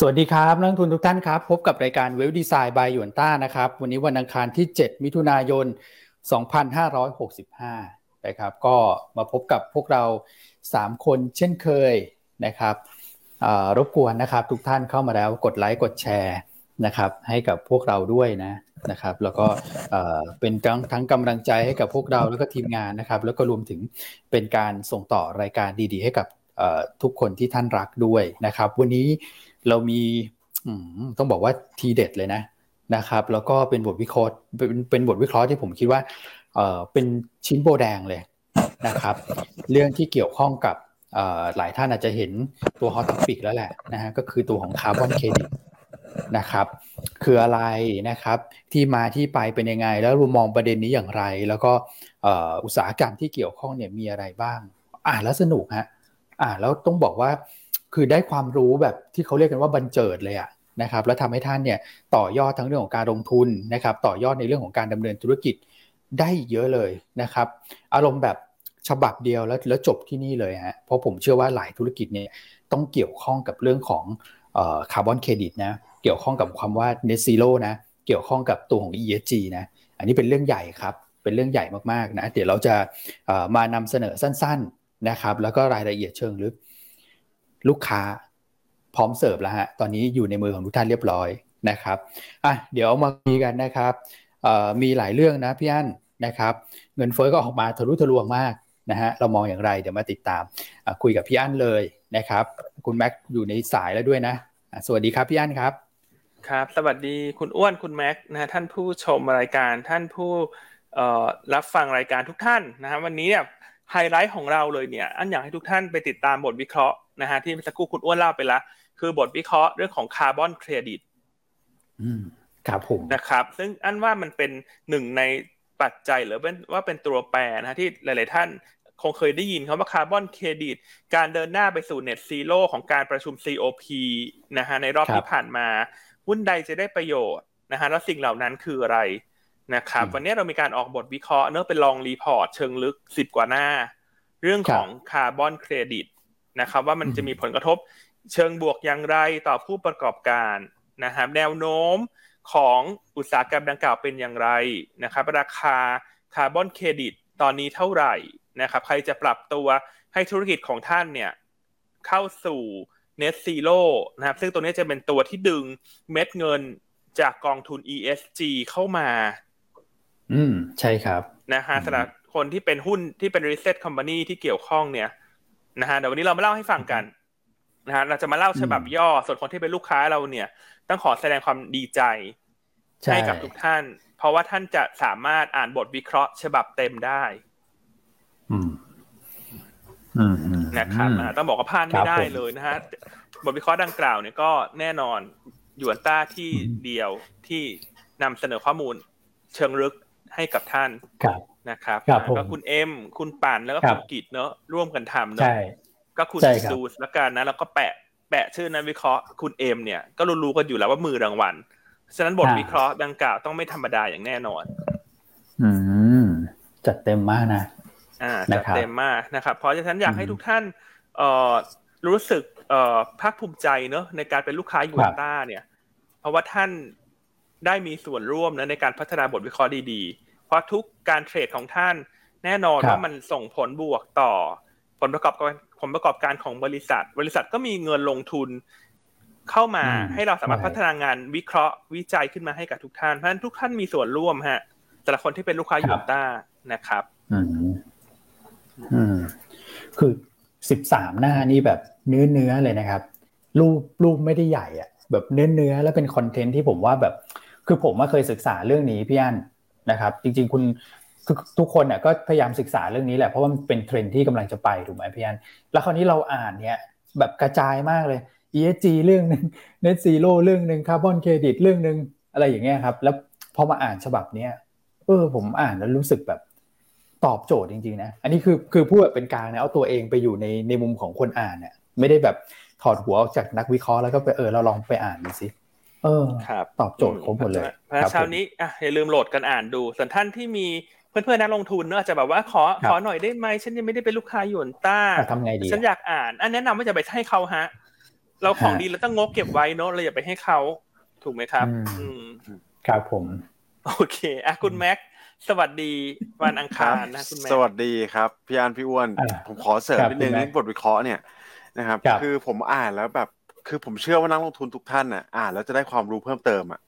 สวัสดีครับนักทุนทุกท่านครับ พบกับรายการเวลดีไซน์บายยวนต้านะครับ วันนี้วันอังคารที่ 7 มิถุนายน 2565นะครับ ก็มาพบกับพวกเรา 3 คนเช่นเคยนะครับรบกวนนะครับ ทุกท่านเข้ามาแล้วกดไลค์กดแชร์นะครับ ให้กับพวกเราด้วยนะนะครับ แล้วก็เป็นทั้งทั้งกำลังใจให้กับพวกเราแล้วก็ทีมงานนะครับ แล้วก็รวมถึงเป็นการส่งต่อรายการดี ๆ ให้กับทุกคนที่ท่านรักด้วยนะครับ วันนี้ เรามีต้องบอกว่าทีเด็ดเลยนะนะครับ แล้วก็เป็นบทวิเคราะห์เป็นเป็นบทวิเคราะห์ที่ผมคิดว่าเออเป็นชิ้นโบแดงเลยนะครับ เรื่องที่เกี่ยวข้องกับหลายท่านอาจจะเห็นตัว hot topic แล้วแหละนะฮะก็คือตัวของคาร์บอนเครดิตนะครับคืออะไรนะครับที่มาที่ไปเป็นยังไง แล้วเรามองประเด็นนี้อย่างไร แล้วก็อุตสาหกรรมที่เกี่ยวข้องเนี่ยมีอะไรบ้าง อ่านแล้วสนุกฮะอ่านแล้วต้องบอกว่า คือได้ความรู้แบบที่เขาเรียกกันว่าบันเจิดเลยอะนะครับแล้วทำให้ท่านเนี่ยต่อยอดทั้งเรื่องของการลงทุนนะครับต่อยอดในเรื่องของการดำเนินธุรกิจได้เยอะเลยนะครับอารมณ์แบบฉบับเดียวแล้วแล้วจบที่นี่เลยฮะเพราะผมเชื่อว่าหลายธุรกิจเนี่ยต้องเกี่ยวข้องกับเรื่องของคาร์บอนเครดิตนะเกี่ยวข้องกับความว่า net zero นะเกี่ยวข้องกับตัวของ ESG นะอันนี้เป็นเรื่องใหญ่ครับเป็นเรื่องใหญ่มากๆนะเดี๋ยวเราจะมานำเสนอสั้น ๆนะครับ แล้วก็รายละเอียดเชิงลึก ลูกค้าพร้อมเสิร์ฟแล้วฮะตอนนี้อยู่ในมือของทุกท่านเรียบร้อยนะครับอะเดี๋ยวมาคุยกันนะครับมีหลายเรื่องนะพี่อั้นนะครับ เงินเฟ้อก็ออกมาทะลุทะลวงมากนะฮะเรามองอย่างไรเดี๋ยวมาติดตามคุยกับพี่อั้นเลยนะครับ คุณแม็กอยู่ในสายแล้วด้วยนะ สวัสดีครับพี่อันครับครับ สวัสดีคุณอ้วนคุณแม็กนะฮะท่านผู้ชมรายการท่านผู้รับฟังรายการทุกท่านนะฮะวันนี้เนี่ยไฮไลท์ของเราเลยเนี่ยอันอยากให้ทุกท่านไปติดตามบทวิเคราะห์ นะฮะที่เมื่อสักครู่คุณอ้วนเล่าไปแล้วคือบทวิเคราะห์เรื่องของคาร์บอนเครดิตครับผมนะครับ ซึ่งอันว่ามันเป็นหนึ่งในปัจจัยหรือเป็นว่าเป็นตัวแปรนะที่หลาย ๆ ท่านคงเคยได้ยินคำว่าคาร์บอนเครดิตการเดินหน้าไปสู่ Net Zero ของการประชุม COP นะฮะในรอบที่ผ่านมาหุ้นใดจะได้ประโยชน์นะฮะแล้วสิ่งเหล่านั้นคืออะไรนะครับวันนี้เรามีการออกบทวิเคราะห์เนื้อเป็น long report เชิงลึกสิบกว่าหน้า เรื่องของคาร์บอนเครดิต นะครับว่ามันจะมีผลกระทบเชิงบวกอย่างไรต่อผู้ประกอบการนะครับแนวโน้มของอุตสาหกรรมดังกล่าวเป็นอย่างไรนะครับราคาคาร์บอนเครดิตตอนนี้เท่าไหร่นะครับใครจะปรับตัวให้ธุรกิจของท่านเนี่ยเข้าสู่ Net Zero นะครับซึ่งตัวนี้จะเป็นตัวที่ดึงเม็ดเงินจากกองทุน ESG เข้ามา อืม ใช่ครับนะฮะสำหรับคนที่เป็นหุ้นที่เป็น listed company ที่เกี่ยวข้องเนี่ย นะฮะเดี๋ยววันนี้เรามาเล่าให้ฟังกันนะฮะเราจะมาเล่าฉบับย่อ ส่วนคนที่เป็นลูกค้าเราเนี่ย ต้องขอแสดงความดีใจให้กับทุกท่าน เพราะว่าท่านจะสามารถอ่านบทวิเคราะห์ ฉบับเต็มได้ อืมนะครับต้องบอกว่าพลาดไม่ได้เลยนะฮะบทวิเคราะห์ดังกล่าวเนี่ยก็แน่นอนหยวนต้าที่เดียวที่นำเสนอข้อมูลเชิงลึกให้กับท่าน นะครับก็คุณเอ็มคุณป่านแล้วก็คุณกิจเนอะร่วมกันทำเนอะก็คุณดูแล้วกันนะแล้วก็แปะแปะชื่อนักวิเคราะห์คุณเอ็มเนี่ยก็รู้ๆกันอยู่แล้วว่ามือรางวัลฉะนั้นบทวิเคราะห์ดังกล่าวต้องไม่ธรรมดาอย่างแน่นอน อืมจัดเต็มมากนะอ่าจัดเต็มมากนะครับ เพราะฉะนั้นอยากให้ทุกท่านเอ่อรู้สึกเอ่อภาคภูมิใจเนอะในการเป็นลูกค้ายูนต้าเนี่ย เพราะว่าท่านได้มีส่วนร่วมนะในการพัฒนาบทวิเคราะห์ดีๆ เพราะทุกการเทรดของท่านแน่นอนว่ามันส่งผลบวกต่อ ผลประกอบการผลประกอบการของบริษัท บริษัทก็มีเงินลงทุนเข้ามาให้เราสามารถพัฒนางานวิเคราะห์วิจัยขึ้นมาให้กับทุกท่าน เพราะฉะนั้นทุกท่านมีส่วนร่วมฮะแต่ละคนที่เป็นลูกค้ายูต้านะครับ อืมอืมคือสิบสามหน้านี่แบบเนื้อเนื้อเลยนะครับ รูปรูปไม่ได้ใหญ่อะแบบเนื้อเนื้อแล้วเป็นคอนเทนต์ที่ผมว่าแบบ คือผมเคยศึกษาเรื่องนี้พี่อัน นะครับ จริง ๆ คุณทุกคนเนี่ยก็พยายามศึกษาเรื่องนี้แหละเพราะว่ามันเป็นเทรนด์ที่กำลังจะไปถูกไหมพี่อันแล้วคราวนี้เราอ่านเนี่ยแบบกระจายมากเลย ESG เรื่องหนึ่ง Net Zero เรื่องหนึ่งคาร์บอนเครดิตเรื่องหนึ่งอะไรอย่างเงี้ยครับ แล้วพอมาอ่านฉบับเนี้ยเออผมอ่านแล้วรู้สึกแบบตอบโจทย์จริงๆนะ อันนี้คือคือพูดแบบเป็นกลางนะเอาตัวเองไปอยู่ในในมุมของคนอ่านเนี่ยไม่ได้แบบถอดหัวออกจากนักวิเคราะห์แล้วก็ไปเออเราลองไปอ่านดูสิ เออครับตอบโจทย์ครบหมดเลยเช้านี้อะอย่าลืมโหลดกันอ่านดูส่วนท่านที่มีเพื่อนๆนักลงทุนเนอะจะแบบว่าขอขอหน่อยได้ไหมฉันยังไม่ได้เป็นลูกค้าหยวนต้าทำไงดีฉันอยากอ่าน อันแนะนำว่าจะไปให้เขาฮะ เราของดีเราต้องงกเก็บไว้เนอะเราอย่าไปให้เขาถูกไหมครับ อืมครับผม โอเคอะคุณแม็กสวัสดีวันอังคารนะคุณแม็กสวัสดีครับพี่อันพี่อ้วน ผมขอเสริมนิดนึงเรื่องบทวิเคราะห์เนี่ยนะครับ คือผมอ่านแล้วแบบ คือผมเชื่อว่านักลงทุนทุกท่านอะอ่านแล้วจะได้ความรู้เพิ่มเติมอะ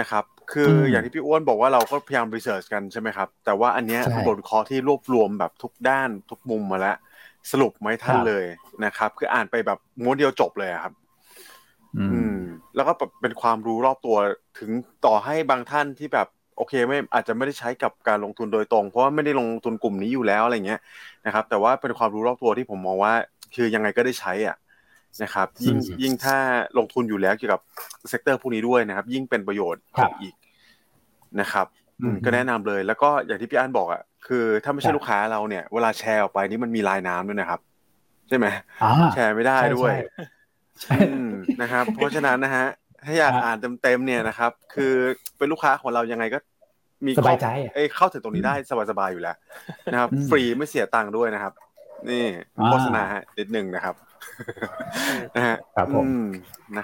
นะครับ คืออย่างที่พี่อ้วนบอกว่าเราก็พยายามรีเสิร์ชกันใช่ไหมครับ แต่ว่าอันเนี้ยเป็นบทวิเคราะห์ที่รวบรวมแบบทุกด้านทุกมุมมาแล้ว สรุปไม่ท่านเลยนะครับ คืออ่านไปแบบม้วนเดียวจบเลยครับ อืม แล้วก็เป็นความรู้รอบตัวถึงต่อให้บางท่านที่แบบโอเคไม่อาจจะไม่ได้ใช้กับการลงทุนโดยตรง เพราะว่าไม่ได้ลงทุนกลุ่มนี้อยู่แล้วอะไรเงี้ยนะครับ แต่ว่าเป็นความรู้รอบตัวที่ผมมองว่า คือยังไงก็ได้ใช้อะ นะครับยิ่งยิ่งถ้าลงทุนอยู่แล้วเกี่ยวกับ sector พวกนี้ด้วยนะครับ ยิ่งเป็นประโยชน์อีกนะครับก็แนะนำเลยแล้วก็อย่างที่พี่อันบอกอะคือถ้าไม่ใช่ลูกค้าเราเนี่ยเวลาแชร์ออกไปนี่มันมีลายน้ำด้วยนะครับ ใช่ไหมแชร์ไม่ได้ด้วยนะครับ เพราะฉะนั้นนะฮะถ้าอยากอ่านเต็มๆเนี่ยนะครับ คือเป็นลูกค้าของเรายังไงก็มีสบายใจเอ้เข้าถึงตรงนี้ได้สบายๆอยู่แล้วนะครับ ฟรีไม่เสียตังค์ด้วยนะครับ นี่โฆษณาฮะนิดหนึ่งนะครับนะฮะครับผม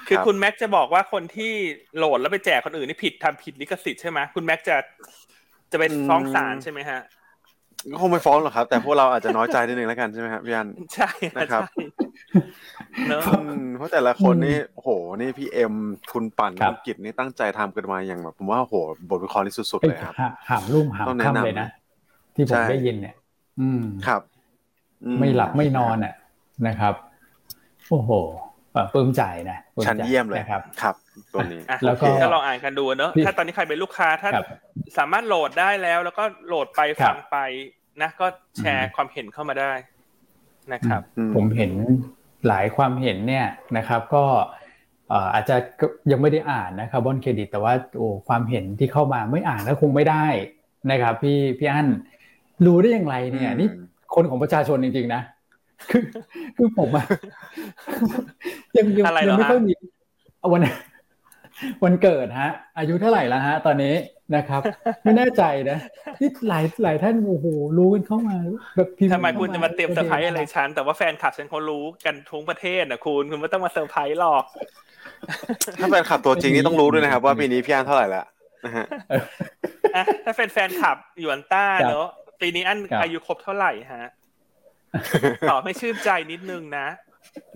คือคุณแม็กจะบอกว่าคนที่โหลดแล้วไปแจกคนอื่นนี่ผิดทำผิดลิขสิทธิ์ใช่ไหมคุณแม็กจะจะเป็นฟ้องศาลใช่ไหมฮะก็คงไม่ฟ้องหรอกครับ แต่พวกเราอาจจะน้อยใจนิดนึงแล้วกันใช่ไหมครับพี่อันใช่นะครับเพราะแต่ละคนนี่โหนี่พี่เอ็มคุณปั่นคุณกิจนี่ตั้งใจทำกันมาอย่างแบบผมว่าโหบทวิเคราะห์นี่สุดๆเลยครับหามรุ่มหามค่ำเลยนะที่ผมได้ยินเนี่ย อืมครับ ไม่หลับไม่นอนอะนะครับโอ้โหปลื้มใจนะชั้นเยี่ยมเลยครับครับตัวนี้แล้วก็ถ้าลองอ่านกันดูเนอะถ้าตอนนี้ใครเป็นลูกค้าถ้าสามารถโหลดได้แล้ว แล้วก็โหลดไปฟังไปนะก็แชร์ความเห็นเข้ามาได้นะครับ ผมเห็นหลายความเห็นเนี่ยนะครับ ก็อาจจะยังไม่ได้อ่านนะคาร์บอนเครดิตแต่ว่าโอ้ความเห็นที่เข้ามาไม่อ่านแล้วคงไม่ได้นะครับ พี่พี่อั้นรู้ได้อย่างไรเนี่ยนี่ คนของประชาชนจริงๆนะคือคือผมอะยังยังยังไม่ค่อยมีวันวันเกิดฮะ อายุเท่าไหร่แล้วฮะ ตอนนี้นะครับ ไม่แน่ใจนะที่หลายหลายท่านโอ้โหรู้กันเข้ามาแบบทำไมคุณจะมาเตรียมเซอร์ไพรส์อะไรฉันแต่ว่าแฟนคลับฉันเขารู้กันทุกประเทศนะคุณคุณไม่ต้องมาเซอร์ไพรส์หรอก ถ้าแฟนคลับตัวจริงนี่ต้องรู้ด้วยนะครับ ว่าปีนี้พี่อันเท่าไหร่แล้วนะฮะถ้าเป็นแฟนคลับ Yuanta เนาะ ปีนี้อันอายุครบเท่าไหร่ฮะตอบให้ชื่นใจนิดนึงนะ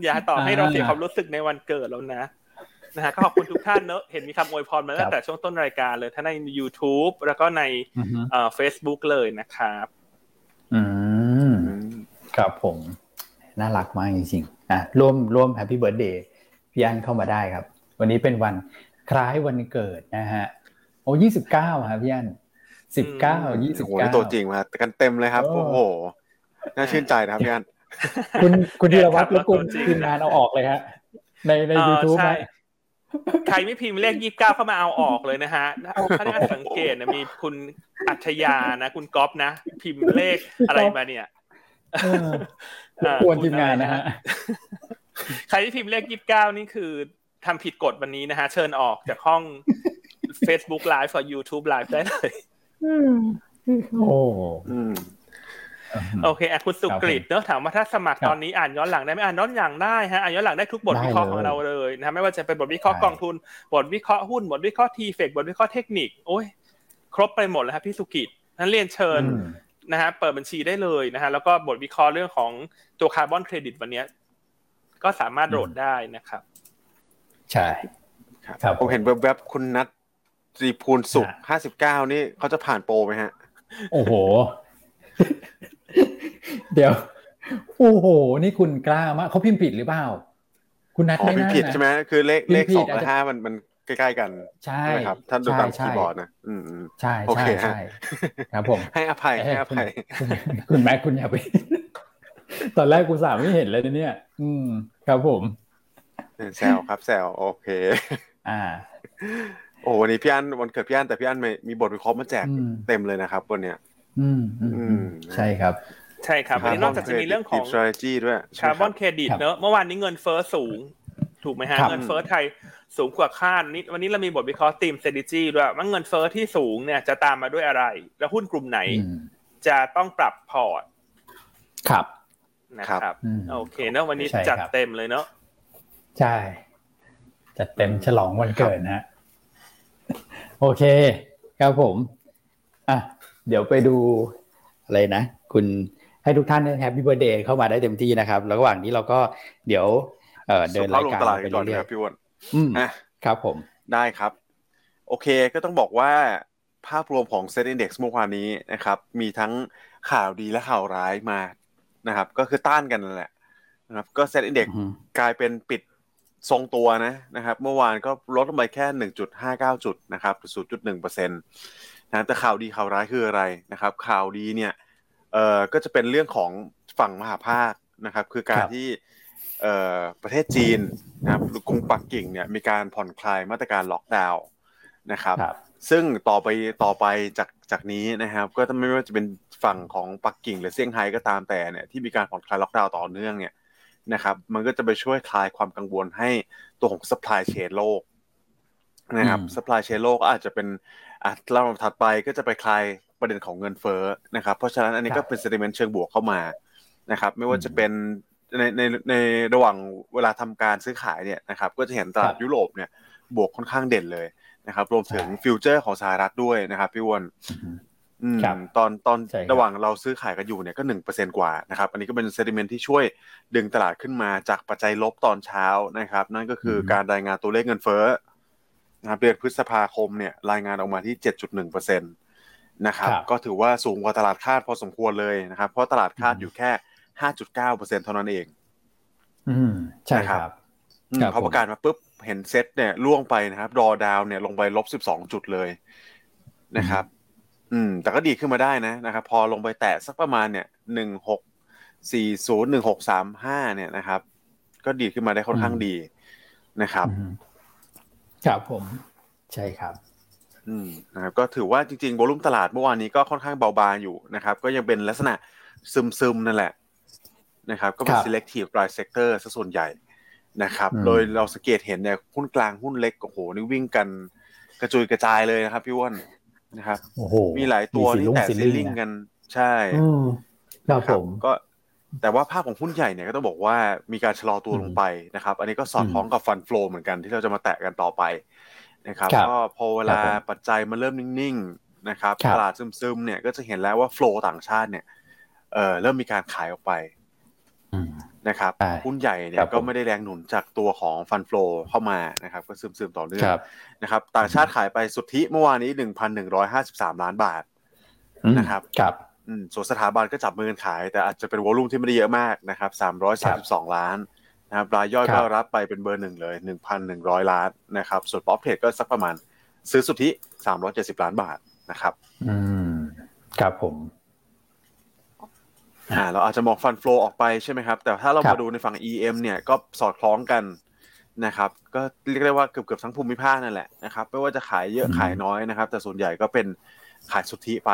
อย่าตอบให้เราเสียความรู้สึกในวันเกิดแล้วนะนะฮะก็ขอบคุณทุกท่านเนอะเห็นมีคำอวยพรมาตั้งแต่ช่วงต้นรายการเลยทั้งใน YouTube แล้วก็ในเฟซบุ๊กเลยนะครับ อืมครับผม น่ารักมากจริงๆอะร่วมร่วม Happy Birthday พี่อันเข้ามาได้ครับ วันนี้เป็นวันคล้ายวันเกิดนะฮะ โอ้ยี่สิบเก้าครับพี่อัน สิบเก้ายี่สิบเก้าตัวจริงมากันเต็มเลยครับ โอ้โห น่าชื่นใจนะครับพี่อันคุณคุณธีรวัตรแล้วคุณทีมงานเอาออกเลยฮะ ในในยูทูบใครไม่พิมพ์เลขยี่สิบเก้าเข้ามาเอาออกเลยนะฮะถ้าได้สังเกตนะมีคุณอัจฉยานะ คุณก๊อฟนะ พิมพ์เลขอะไรมาเนี่ยควรทีมงานนะฮะ ใครที่พิมพ์เลขยี่สิบเก้านี่คือทำผิดกฎวันนี้นะฮะ เชิญออกจากห้อง Facebook Live หรือ YouTube Live ได้เลย โอ้โอเคอคุณสุกฤตเนอะถามว่าถ้าสมัครตอนนี้อ่านย้อนหลังได้ไหมอ่านย้อนหลังได้ฮะอ่านย้อนหลังได้ทุกบทวิเคราะห์ของเราเลยนะไม่ว่าจะเป็นบทวิเคราะห์กองทุน บทวิเคราะห์หุ้น บทวิเคราะห์ TFEX บทวิเคราะห์เทคนิค โอ้ยครบไปหมดแล้วครับพี่สุกิตนั้นเรียนเชิญนะฮะเปิดบัญชีได้เลยนะฮะแล้วก็บทวิเคราะห์เรื่องของตัวคาร์บอนเครดิตวันนี้ก็สามารถโหลดได้นะครับ ใช่ครับผมเห็นแวบๆคุณนัท ตรีพูลสุขห้าสิบเก้านี่เขาจะผ่านโปรไหมฮะ โอ้โห เดี๋ยว โอ้โห นี่คุณกล้ามากเขาพิมพ์ผิดหรือเปล่า คุณนัทไม่น่าผิดใช่ไหมคือเลขเลขสองกับห้ามันมันใกล้ๆกัน ใช่ครับท่านดูตามคีย์บอร์ดนะอืมใช่ใช่ใช่ครับผม ให้อภัยให้อภัย คุณแม่คุณอย่าไป ตอนแรกกูสามไม่เห็นเลยเนี่ย อืม ครับผมแซวครับแซวโอเค อ่า โอ้วันนี้พี่อันวันเกิดพี่อันแต่พี่อันมีบทวิเคราะห์มาแจกเต็มเลยนะครับวันเนี้ย อืมอืมใช่ครับ ใช่ครับวันนี้นอกจากจะมีเรื่องของ strategy ด้วยคาร์บอนเครดิตเนอะเมื่อวานนี้เงินเฟ้อสูง ถูกไหมฮะเงินเฟ้อไทยสูงกว่าคาดนี้วันนี้เรามีบทวิเคราะห์ทีม strategy ด้วยว่าเงินเฟ้อที่สูงเนี่ยจะตามมาด้วยอะไร แล้วหุ้นกลุ่มไหน จะต้องปรับพอร์ตครับนะครับโอเคเนอะวันนี้จัดเต็มเลยเนอะใช่จัดเต็มฉลองวันเกิดนะฮะ โอเค ครับผมอะเดี๋ยวไปดูอะไรนะ คุณให้ทุกท่าน Happy Birthday เข้ามาได้เต็มที่นะครับ แล้วระหว่างนี้เราก็เดี๋ยวเเดินรายการไปเรื่อยๆพี่วอนอืมครับผมได้ครับ โอเคก็ต้องบอกว่าภาพรวมของเซ็ตอินดี x เมื่อวานนี้นะครับ มีทั้งข่าวดีและข่าวร้ายมานะครับ ก็คือต้านกันนั่นแหละนะครับ ก็เซ็ตอินดี x กลายเป็นปิด ทรงตัวนะนะครับเมื่อวานก็ลดลงไปแค่ 1.59 จุดนะครับ0.1เปอร์เซ็นต์นะแต่ข่าวดีข่าวร้ายคืออะไรนะครับ ข่าวดีเนี่ยเอ่อก็จะเป็นเรื่องของฝั่งมหาภาคนะครับ คือการที่เอ่อประเทศจีนนะครับกรุงปักกิ่งเนี่ยมีการผ่อนคลายมาตรการล็อกดาวน์นะครับซึ่งต่อไปต่อไปจากจากนี้นะครับ ก็ไม่ว่าจะเป็นฝั่งของปักกิ่งหรือเซี่ยงไฮ้ก็ตามแต่เนี่ยที่มีการผ่อนคลายล็อกดาวน์ต่อเนื่องเนี่ย นะครับมันก็จะไปช่วยคลายความกังวลให้ตัวของ supply chain โลกนะครับ supply chain โลกอาจจะเป็นอะลำดับถัดไปก็จะไปคลายประเด็นของเงินเฟ้อนะครับเพราะฉะนั้นอันนี้ก็เป็น sentiment เชิงบวกเข้ามานะครับ ไม่ว่าจะเป็นในในในระหว่างเวลาทำการซื้อขายเนี่ยนะครับ ก็จะเห็นตลาดยุโรปเนี่ยบวกค่อนข้างเด่นเลยนะครับ รวมถึงฟิวเจอร์ของสหรัฐด้วยนะครับพี่วอน ตอนตอนระหว่างเราซื้อขายกันอยู่เนี่ยก็หนึ่งเปอร์เซ็นกว่านะครับ อันนี้ก็เป็น sentiment ที่ช่วยดึงตลาดขึ้นมาจากปัจจัยลบตอนเช้านะครับ นั่นก็คือการรายงานตัวเลขเงินเฟ้อนะครับเดือนพฤษภาคมเนี่ยรายงานออกมาที่เจ็ดจุดหนึ่งเปอร์เซ็นตนะครับ ก็ถือว่าสูงกว่าตลาดคาดพอสมควรเลยนะครับ เพราะตลาดคาดอยู่แค่ห้าจุดเก้าเปอร์เซ็นเท่านั้นเอง อืมใช่ครับพอประกาศมาปุ๊บเห็นเซ็ตเนี่ยร่วงไปนะครับรอดาวเนี่ยลงไปลบสิบสองจุดเลยนะครับ อืม แต่ก็ดีขึ้นมาได้นะนะครับ พอลงไปแตะสักประมาณเนี่ยหนึ่งหกสี่ศูนย์หนึ่งหกสามห้าเนี่ยนะครับ ก็ดีขึ้นมาได้ค่อนข้างดีนะครับ ครับผม ใช่ครับ อืมนะครับ ก็ถือว่าจริงๆโวลุ่มตลาดเมื่อวานนี้ก็ค่อนข้างเบาบางอยู่นะครับ ก็ยังเป็นลักษณะซึมๆนั่นแหละนะครับ ก็เป็น selective r i sector ซะส่วนใหญ่นะครับ โดยเราสังเกตเห็นเนี่ยหุ้นกลางหุ้นเล็กโอ้โหนี่วิ่งกันกระจุยกระจายเลยนะครับพี่ว่น นะครับมีหลายตัวที่แต่ซิลลิงกันใช่ครับผมก็แต่ว่าภาพของหุ้นใหญ่เนี่ยก็ต้องบอกว่ามีการชะลอตัวลงไปนะครับ อันนี้ก็สอดคล้องกับฟันฟลูเหมือนกันที่เราจะมาแตะกันต่อไปนะครับก็พอเวลาปัจจัยมันเริ่มนิ่งๆนะครับตลาดซึมๆเนี่ยก็จะเห็นแล้วว่าฟล์ต่างชาติเนี่ยเออเริ่มมีการขายออกไป นะครับหุ้นใหญ่เนี่ยก็ไม่ได้แรงหนุนจากตัวของฟันฟลูเข้ามานะครับก็ซึมๆต่อเนื่องนะครับต่างชาติขายไปสุทธิเมื่อวานนี้หนึ่งพันหนึ่งร้อยห้าสิบสามล้านบาทนะครับครับส่วนสถาบันก็จับมือกันขาย แต่อาจจะเป็น volume ที่ไม่ได้เยอะมากนะครับสามร้อยสามสิบสองล้านนะครับรายย่อยก็รับไปเป็นเบอร์หนึ่งเลยหนึ่งพันหนึ่งร้อยล้านนะครับส่วน prop trade ก็สักประมาณซื้อสุทธิสามร้อยเจ็ดสิบล้านบาทนะครับ อืมครับผม อ่าเราอาจจะมอง fund flow ออกไปใช่ไหมครับ แต่ถ้าเรามาดูในฝั่ง EM เนี่ยก็สอดคล้องกันนะครับ ก็เรียกได้ว่าเกือบเกือบทั้งภูมิภาคนั่นแหละนะครับไม่ว่าจะขายเยอะขายน้อยนะครับ แต่ส่วนใหญ่ก็เป็นขายสุทธิไป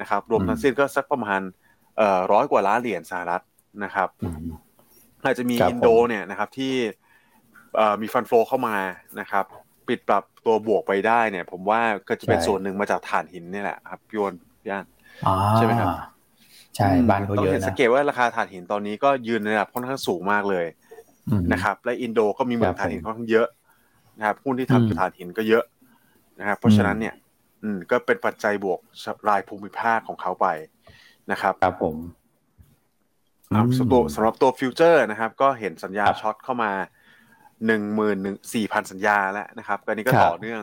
นะครับ รวมทั้งสิ้นก็สักประมาณเอ่อร้อยกว่าล้านเหรียญสหรัฐนะครับอาจจะมีอินโดเนี่ยนะครับที่มีฟันโฟเข้ามานะครับ ปิดปรับตัวบวกไปได้เนี่ย ผมว่าก็จะเป็นส่วนหนึ่งมาจากถ่านหินนี่แหละครับพี่วอนพี่อันใช่ไหมครับ ใช่บ้านเขาเยอะนะต้องเห็นสังเกตว่าราคาถ่านหินตอนนี้ก็ยืนในระดับค่อนข้างสูงมากเลยนะครับ และอินโดก็มีเมืองถ่านหินค่อนข้างเยอะนะครับหุ้นที่ทำถ่านหินก็เยอะนะครับเพราะฉะนั้นเนี่ย อืมก็เป็นปัจจัยบวกรายภูมิภาคของเขาไปนะครับครับผมสำหรับสำหรับตัวฟิวเจอร์นะครับ ก็เห็นสัญญาช็อตเข้ามาหนึ่งหมื่นหนึ่งสี่พันสัญญาแล้วนะครับก็นี้ก็ต่อเนื่อง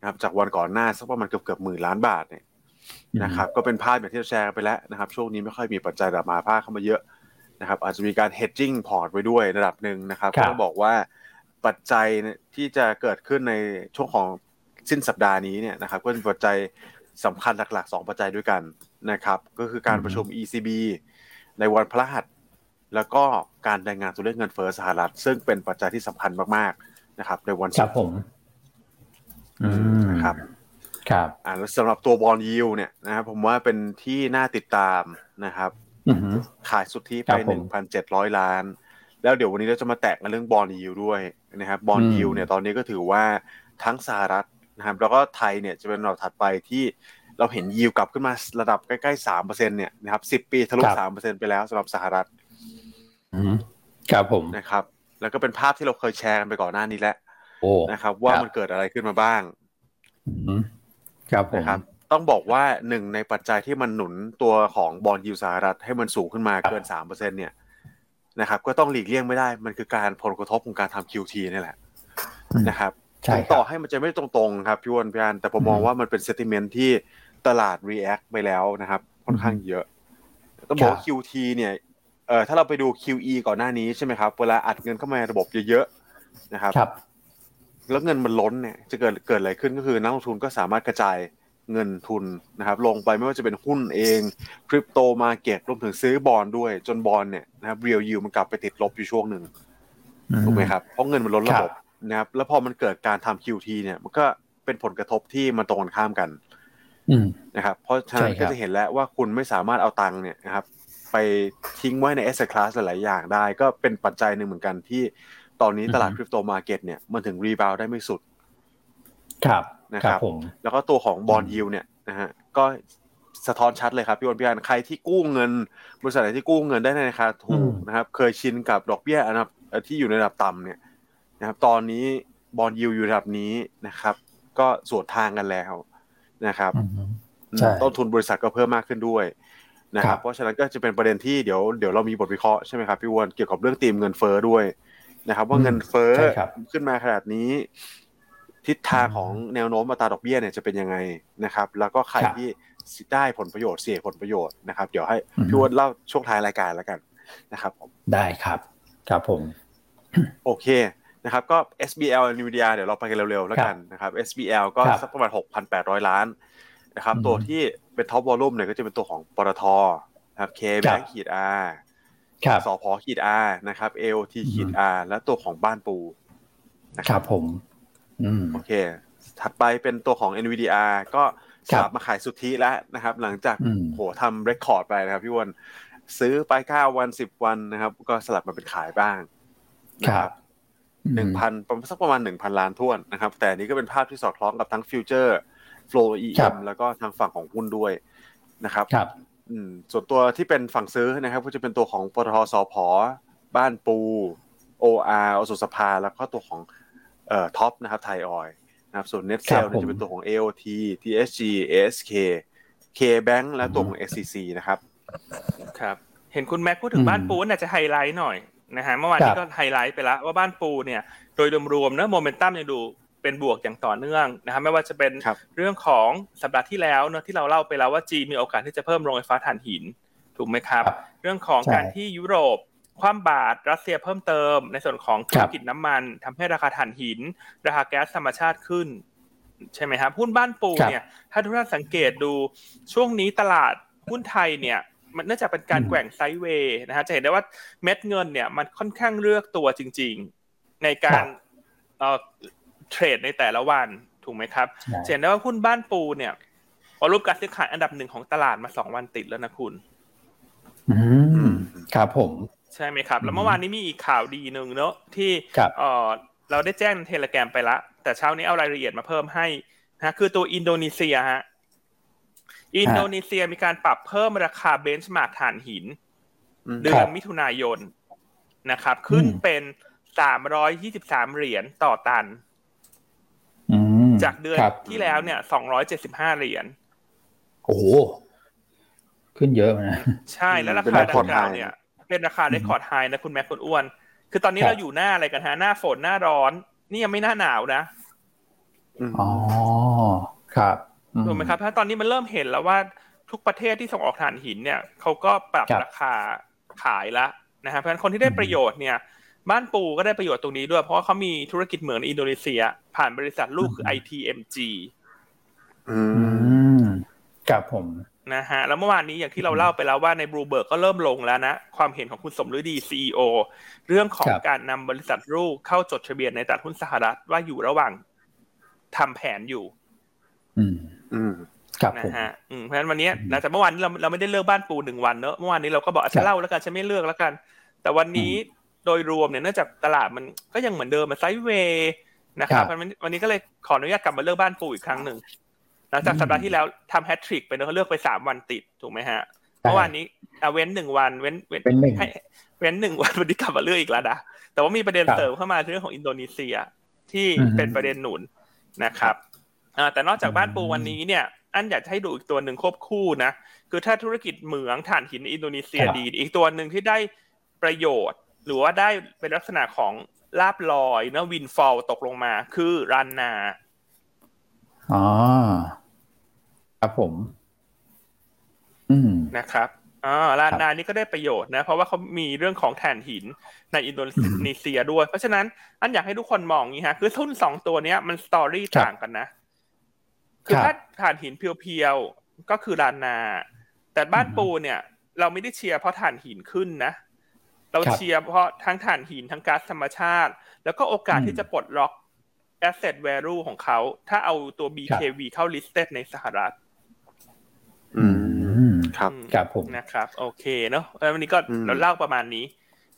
นะครับ จากวันก่อนหน้าสักประมาณเกือบเกือบหมื่นล้านบาทเนี่ย นะครับก็เป็นภาพอย่างที่เราแชร์ไปแล้วนะครับช่วงนี้ไม่ค่อยมีปัจจัยดรามาภาคเข้ามาเยอะนะครับอาจจะมีการ hedging พอร์ตไว้ด้วยระดับหนึ่งนะครับก็ต้องบอกว่าปัจจัยที่จะเกิดขึ้นในช่วงของสิ้นสัปดาห์นี้เนี่ยนะครับก็เป็นปัจจัยสำคัญหลักๆ 2 ปัจจัยด้วยกันนะครับก็คือการประชุม ECB ในวันพฤหัส แล้วก็การรายงานตัวเลขเงินเฟ้อสหรัฐ ซึ่งเป็นปัจจัยที่สำคัญมากๆนะครับ ในวันศุกร์นะครับ ครับอ่าสำหรับตัวบอลยิวเนี่ยนะครับผมว่าเป็นที่น่าติดตามนะครับขายสุทธิไปหนึ่งพันเจ็ดร้อยล้าน แล้วเดี๋ยววันนี้เราจะมาแตะกันเรื่องบอลยิวด้วยนะครับบอลยิวเนี่ยตอนนี้ก็ถือว่าทั้งสหรัฐนะครับแล้วก็ไทยเนี่ยจะเป็นเราถัดไปที่เราเห็นยิวกลับขึ้นมาระดับใกล้ๆสามเปอร์เซ็นเนี่ยนะครับสิบปีทะลุสามเปอร์เซ็นไปแล้วสำหรับสหรัฐครับผมนะครับ แล้วก็เป็นภาพที่เราเคยแชร์กันไปก่อนหน้านี้แล้วนะครับ ว่ามันเกิดอะไรขึ้นมาบ้าง ครับนะครับ ต้องบอกว่าหนึ่งในปัจจัยที่มันหนุนตัวของ bond yield สหรัฐให้มันสูงขึ้นมาเกินสามเปอร์เซ็นเนี่ยนะครับ ก็ต้องหลีกเลี่ยงไม่ได้ มันคือการผลกระทบของการทำ QT นี่แหละนะครับต่อให้มันจะไม่ตรงๆครับพี่อ้วนพี่อันแต่ผมมองว่ามันเป็น sentiment ที่ตลาด react ไปแล้วนะครับ ค่อนข้างเยอะ ต้องบอก QT เนี่ยเอ่อถ้าเราไปดู QE ก่อนหน้านี้ใช่ไหมครับ เวลาอัดเงินเข้ามาในระบบเยอะๆนะครับ แล้วเงินมันล้นเนี่ยจะเกิดเกิดอะไรขึ้นก็คือนักลงทุนก็สามารถกระจายเงินทุนนะครับลงไปไม่ว่าจะเป็นหุ้นเองคริปโตมาเก็ตรวมถึงซื้อบอลด้วย จนบอลเนี่ยนะครับเรียลยูมันกลับไปติดลบอยู่ช่วงหนึ่งถูกไหมครับเพราะเงินมันล้นระบบนะครับแล้วพอมันเกิดการทำ QT เนี่ย มันก็เป็นผลกระทบที่มันตรงกันข้ามกันนะครับเพราะฉะนั้นก็จะเห็นแล้วว่าคุณไม่สามารถเอาตังค์เนี่ยนะครับไปทิ้งไว้ใน asset class หลายอย่างได้ ก็เป็นปัจจัยหนึ่งเหมือนกันที่ ตอนนี้ตลาด crypto market เนี่ยมันถึง rebound ได้ไม่สุด ครับนะครับแล้วก็ตัวของ bond yield เนี่ยนะฮะก็สะท้อนชัดเลยครับพี่อ้วนพี่อันใครที่กู้เงิน บริษัทไหนที่กู้เงินได้ในราคาถูกนะครับ เคยชินกับดอกเบี้ยอันดับที่อยู่ในระดับต่ำเนี่ยนะครับ ตอนนี้บอลยูอยู่ระดับนี้นะครับ ก็สวนทางกันแล้วนะครับต้นทุนบริษัทก็เพิ่มมากขึ้นด้วยนะครับ เพราะฉะนั้นก็จะเป็นประเด็นที่เดี๋ยวเดี๋ยวเรามีบทวิเคราะห์ใช่ไหมครับพี่วอนเกี่ยวกับเรื่องตีมเงินเฟ้อด้วย นะครับ ว่าเงินเฟ้อขึ้นมาขนาดนี้ ทิศทางของแนวโน้มอัตราดอกเบี้ยเนี่ยจะเป็นยังไงนะครับ แล้วก็ใครที่ได้ผลประโยชน์เสียผลประโยชน์นะครับ เดี๋ยวให้พี่วอนเล่าช่วงท้ายรายการแล้วกันนะครับผมได้ครับครับผม โอเคนะครับก็ SBL Nvidia เดี๋ยวเราไปกันเร็วๆแล้วกันนะครับ SBL ก็สักประมาณ 6,800 ล้านนะครับ ตัวที่เป็นท็อปวอลลุ่มเนี่ยก็จะเป็นตัวของปตทนะครับ K Bank ขีด R สพขีด R นะครับ AOT ขีด R และตัวของบ้านปูนะครับผมโอเค ถัดไปเป็นตัวของ NVDR ก็สลับมาขายสุทธิแล้วนะครับ หลังจากโหทำเรคคอร์ดไปนะครับพี่วอนซื้อไปเก้าวันสิบวันนะครับ ก็สลับมาเป็นขายบ้างนะครับหนึ่งพันสักประมาณหนึ่งพันล้านท่วนนะครับ แต่นี้ก็เป็นภาพที่สอดคล้องกับทั้งฟิวเจอร์โฟล์เอ็มแล้วก็ทางฝั่งของหุ้นด้วยนะครับครับ ส่วนตัวที่เป็นฝั่งซื้อนะครับก็จะเป็นตัวของปตทสพบ้านปูโออาร์อสุสภาแล้วก็ตัวของเอ่อท็อปนะครับไทยออยนะครับส่วน Net Sale จะเป็นตัวของ AOT TSG ASK KBank และตัวของ SCC นะครับครับ เห็นคุณแม็กพูดถึงบ้านปูน่าจะไฮไลท์หน่อยนะฮะเมื่อวานนี้ก็ไฮไลท์ไปแล้วว่าบ้านปูเนี่ยโดยรวมๆเนะโมเมนตัมยังดู เป็นบวกอย่างต่อเนื่องนะครับไม่ว่าจะเป็นเรื่องของสัปดาห์ที่แล้วเนะที่เราเล่าไปแล้วว่าจีนมีโอกาสที่จะเพิ่มโรงไฟฟ้าถ่านหินถูกไหมครับ เรื่องของการที่ยุโรปคว่ำบาตรรัสเซียเพิ่มเติม ในส่วนของธุรกิจน้ำมันทำให้ราคาถ่านหิน ราคาแก๊สธรรมชาติขึ้น ใช่ไหมครับหุ้นบ้านปูเนี่ยถ้าทุกท่านสังเกตดูช่วงนี้ตลาดหุ้นไทยเนี่ยมันน่าจะเป็นการแกว่งไซด์เวย์นะฮะจะเห็นได้ว่าเม็ดเงินเนี่ยมันค่อนข้างเลือกตัวจริง ๆ ในการ เเทรดในแต่ละวันถูกไหมครับเห็นได้ว่าหุ้นบ้านปูเนี่ยวอลุ่มการซื้อขายอันดับหนึ่งของตลาดมาสองวันติดแล้วนะคุณอืมครับผม ใช่ไหมครับ แล้วเมื่อวานนี้มีอีกข่าวดีหนึ่งเนอะที่เออเราได้แจ้งใน Telegram ไปละ แต่เช้านี้เอารายละเอียดมาเพิ่มให้นะคือตัวอินโดนีเซียฮะอินโดนีเซียมีการปรับเพิ่มราคา benchmark ถ่านหิน เดือนมิถุนายนนะครับ ขึ้นเป็นสามร้อยยี่สิบสามเหรียญต่อตัน จากเดือนที่แล้วเนี่ยสองร้อยเจ็ดสิบห้าเหรียญโอ้โห ขึ้นเยอะนะใช่แล้วราคาดังกล่าวเนี่ย เป็นราคา record high นะคุณแม็กคุณอ้วน คือตอนนี้เราอยู่หน้าอะไรกันฮะหน้าฝนหน้าร้อน นี่ยังไม่หน้าหนาวนะอ๋อครับถูกไหมครับถ้าตอนนี้มันเริ่มเห็นแล้วว่าทุกประเทศที่ส่งออกถ่านหินเนี่ยเขาก็ปรับราคาขายแล้วนะฮะเพราะฉะนั้นคนที่ได้ประโยชน์เนี่ย บ้านปูก็ได้ประโยชน์ตรงนี้ด้วย เพราะว่าเขามีธุรกิจเหมือนอินโดนีเซีย ผ่านบริษัทลูกคือ ITMG อืมกับผมนะฮะแล้วเมื่อวานนี้อย่างที่เราเล่าไปแล้วว่าในบลูเบิร์กก็เริ่มลงแล้วนะ ความเห็นของคุณสมฤดี CEO เรื่องของการนำบริษัทลูกเข้าจดทะเบียนในตลาดหุ้นสหรัฐว่าอยู่ระหว่างทำแผนอยู่ อืม อืมครับนะฮะเพราะฉะนั้นวันนี้หลังจากเมื่อวานเราเราไม่ได้เลือกบ้านปูหนึ่งวันเนอะเมื่อวานนี้เราก็บอกจะเล่าแล้วกันฉันไม่เลือกแล้วกัน แต่วันนี้ โดยรวมเนี่ยเนื่องจากตลาดมันก็ยังเหมือนเดิมมา sidewayนะครับวันนี้ก็เลยขออนุญาตกลับมาเลือกบ้านปูอีกครั้งหนึ่งหลังจากสัปดาห์ที่แล้วทำแฮตทริกไปเนอะเขาเลือกไปสามวันติดถูกไหมฮะเมื่อวานนี้เว้นหนึ่งวันเว้นเว้นให้เว้นหนึ่งวันวันนี้กลับมาเรื่องอีกแล้วนะแต่ว่ามีประเด็นเสริมเข้ามาเรื่องของอินโดนีเซียที่เป็นประเด็นหนุนนะครับแต่นอกจากบ้านปูวันนี้เนี่ยอันอยากให้ดูอีกตัวหนึ่งควบคู่นะคือถ้าธุรกิจเหมืองถ่านหินในอินโดนีเซียดี อีกตัวหนึ่งที่ได้ประโยชน์ หรือว่าได้เป็นลักษณะของลาบลอยนะวินฟอลตกลงมา คือรันนาอ๋อครับผม อืมนะครับอ่าลานนานี่ก็ได้ประโยชน์นะ เพราะว่าเขามีเรื่องของแถ่นหินในอินโดนีเซียด้วย เพราะฉะนั้นอันอยากให้ทุกคนมองงี้ฮะ คือทุนสองตัวเนี้ยมันสตอรี่ต่างกันนะ คือถ้าถ่านหินเพียวๆ ก็คือลานนา แต่บ้านปูเนี่ย เราไม่ได้เชียร์เพราะถ่านหินขึ้นนะ เราเชียร์เพราะทั้งถ่านหินทั้งก๊าซธรรมชาติ แล้วก็โอกาสที่จะปลดล็อก asset value ของเขา ถ้าเอาตัว BKV เข้า listed ในสหรัฐ อืม ครับครับผมนะครับ โอเคเนาะวันนี้ก็เราเล่าประมาณนี้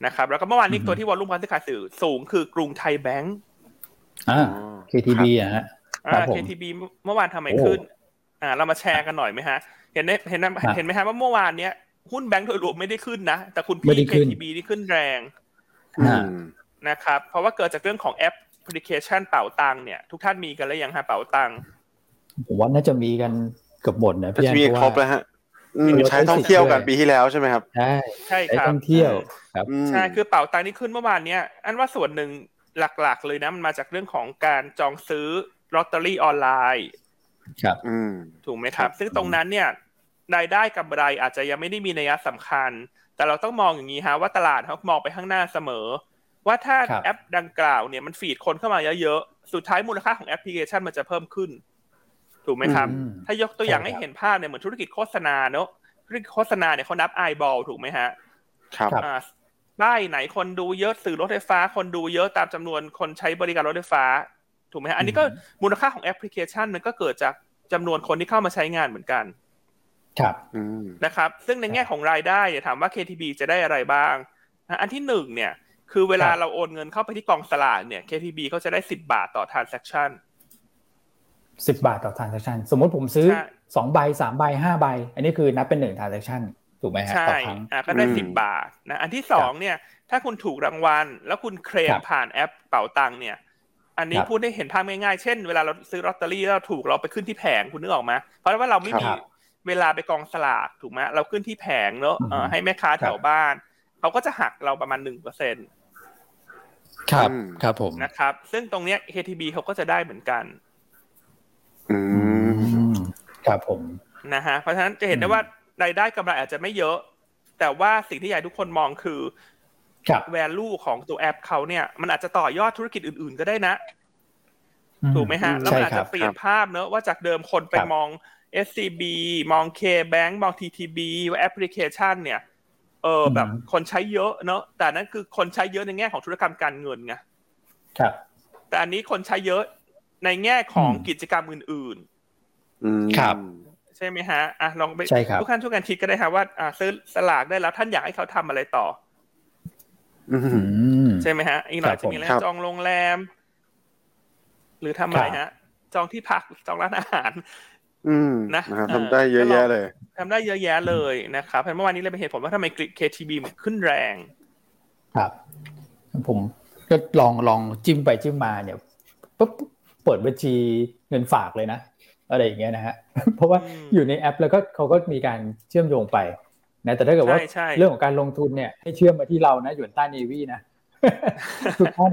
นะครับ แล้วก็เมื่อวานนี้ตัวที่วอลลุ่มการซื้อขายสื่อสูงคือกรุงไทยแบงก์อ่า KTB อะฮะอ่า KTB เมื่อวานทำไมขึ้น อ่า เรามาแชร์กันหน่อยไหมฮะ เห็นไหมเห็นเห็นไหมฮะว่าเมื่อวานเนี้ย หุ้นแบงก์โดยรวมไม่ได้ขึ้นนะ แต่คุณพี่ KTB นี่ขึ้นแรงนะครับ เพราะว่าเกิดจากเรื่องของแอปพลิเคชันเป๋าตังเนี่ย ทุกท่านมีกันแล้วยังฮะเป๋าตังผมว่าน่าจะมีกันเกือบหมดนะพี่แอนมีครบแล้วฮะใช้ท่องเที่ยวกันปีที่แล้วใช่ไหมครับใช่ใช่ครับท่องเที่ยวครับใช่คือเป๋าตังนี่ขึ้นเมื่อวานเนี้ยอันว่าส่วนหนึ่งหลักๆ เลยนะมันมาจากเรื่องของการจองซื้อลอตเตอรี่ออนไลน์ ครับถูกไหมครับ ซึ่งตรงนั้นเนี่ย รายได้กับรายอาจจะยังไม่ได้มีนัยสำคัญ แต่เราต้องมองอย่างนี้ฮะว่าตลาดเขามองไปข้างหน้าเสมอ ว่าถ้าแอปดังกล่าวเนี่ยมันฟีดคนเข้ามาเยอะๆ สุดท้ายมูลค่าของแอปพลิเคชันมันจะเพิ่มขึ้น ถูกไหมครับ ถ้ายกตัวอย่างให้เห็นภาพเนี่ยเหมือนธุรกิจโฆษณาเนอะธุรกิจโฆษณาเนี่ยเขานับไอบอลถูกไหมฮะ ครับป้ายไหนคนดูเยอะสื่อรถไฟฟ้า คนดูเยอะตามจำนวนคนใช้บริการรถไฟฟ้า ถูกไหมฮะ อันนี้ก็มูลค่าของแอปพลิเคชันมันก็เกิดจากจำนวนคนที่เข้ามาใช้งานเหมือนกัน ครับนะครับ ซึ่งในแง่ของรายได้เนี่ยถามว่า KTB จะได้อะไรบ้างอันที่หนึ่งเนี่ย คือเวลาเราโอนเงินเข้าไปที่กองสลากเนี่ย KTB เขาจะได้สิบบาทต่อ transaction สิบบาทต่อ transaction สมมติผมซื้อสองใบสามใบห้าใบ อันนี้คือนับเป็นหนึ่ง transaction ถูกไหมฮะใช่อ่าก็ได้สิบบาทนะอันที่สองเนี่ย ถ้าคุณถูกรางวัล แล้วคุณเคลมผ่านแอปเป๋าตังเนี่ย อันนี้พูดให้เห็นภาพง่ายๆ เช่น เวลาเราซื้อลอตเตอรี่แล้วถูกเราไปขึ้นที่แผงคุณนึกออกไหมเพราะว่าเราไม่มี เวลาไปกองสลากถูกไหมเราขึ้นที่แผงเนอะให้แม่ค้าแถวบ้านเขาก็จะหักเราประมาณหนึ่งเปอร์เซ็นต์ครับครับผมนะครับ ซึ่งตรงเนี้ย KTB เขาก็จะได้เหมือนกัน อืมครับผมนะฮะเพราะฉะนั้นจะเห็นได้ว่ารายได้กำไรอาจจะไม่เยอะ แต่ว่าสิ่งที่อยากทุกคนมองคือแวลูของตัวแอปเขาเนี่ย มันอาจจะต่อยอดธุรกิจอื่น ๆ ก็ได้นะ ถูกไหมฮะ แล้วมันอาจจะเปลี่ยนภาพเนอะว่าจากเดิมคนไปมอง SCB มอง K-Bank มอง TTB ว่าแอปพลิเคชัน เนี่ย เออแบบคนใช้เยอะเนอะแต่นั่นคือคนใช้เยอะในแง่ของธุรกรรมการเงินไงครับ แต่อันนี้คนใช้เยอะในแง่ของกิจกรรมอื่นๆครับ ใช่ไหมฮะอะลองไปทุกท่านทุกการคิดก็ได้ครับว่าอ่าซื้อสลากได้แล้วท่านอยากให้เขาทำอะไรต่อใช่ไหมฮะ อีกหน่อยจะมีอะไรจองโรงแรม หรือทำอะไรฮะ จองที่พักจองร้านอาหาร อืมนะทำได้เยอะแยะเลยทำได้เยอะแยะเลยนะครับเมื่อวานนี้เลยเป็นเหตุผลว่าทำไม KTB ขึ้นแรง ครับ ผมก็ลองลองจิ้มไปจิ้มมาเนี่ยปุ๊บเปิดบัญชีเงินฝากเลยนะ อะไรอย่างเงี้ยนะฮะเพราะว่าอยู่ในแอปแล้วก็เขาก็มีการเชื่อมโยงไปนะแต่ถ้าเกิดว่าเรื่องของการลงทุนเนี่ยให้เชื่อมมาที่เรานะหยวนต้าเนวี่นะทุกท่าน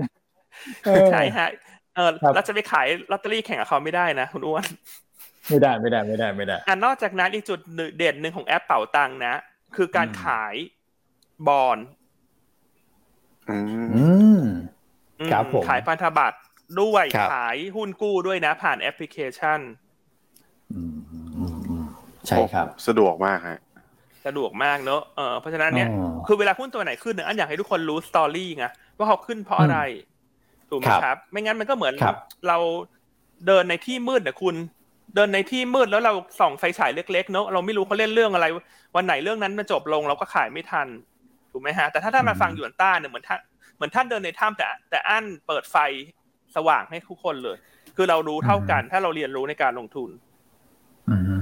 ใช่ฮะเออเราจะไปขายลอตเตอรี่แข่งกับเขาไม่ได้นะคุณอ้วน ไม่ได้ไม่ได้ไม่ได้ไม่ได้อ่านอกจากนั้นอีกจุดเด่นหนึ่งของแอปเป๋าตังนะ คือการขายบอลอืมครับผมขายพันธบัตรด้วยขายหุ้นกู้ด้วยนะ ผ่านแอปพลิเคชันใช่ครับ สะดวกมากฮะสะดวกมากเนอะเออเพราะฉะนั้นเนี่ยคือเวลาหุ้นตัวไหนขึ้นเนี่ยอันอยากให้ทุกคนรู้ story ไงว่าเขาขึ้นเพราะอะไร ถูกไหมครับ ไม่งั้นมันก็เหมือนเราเดินในที่มืดเนี่ยคุณ เดินในที่มืดแล้วเราส่องไฟฉายเล็กๆเนอะเราไม่รู้เขาเล่นเรื่องอะไร วันไหนเรื่องนั้นมันจบลงเราก็ขายไม่ทันถูกไหมฮะแต่ถ้าท่านมาฟังหยวนต้าเนี่ยเหมือนท่านเหมือนท่านเดินในถ้ำแต่ แต่อันเปิดไฟสว่างให้ทุกคนเลย คือเรารู้เท่ากัน ถ้าเราเรียนรู้ในการลงทุนอืม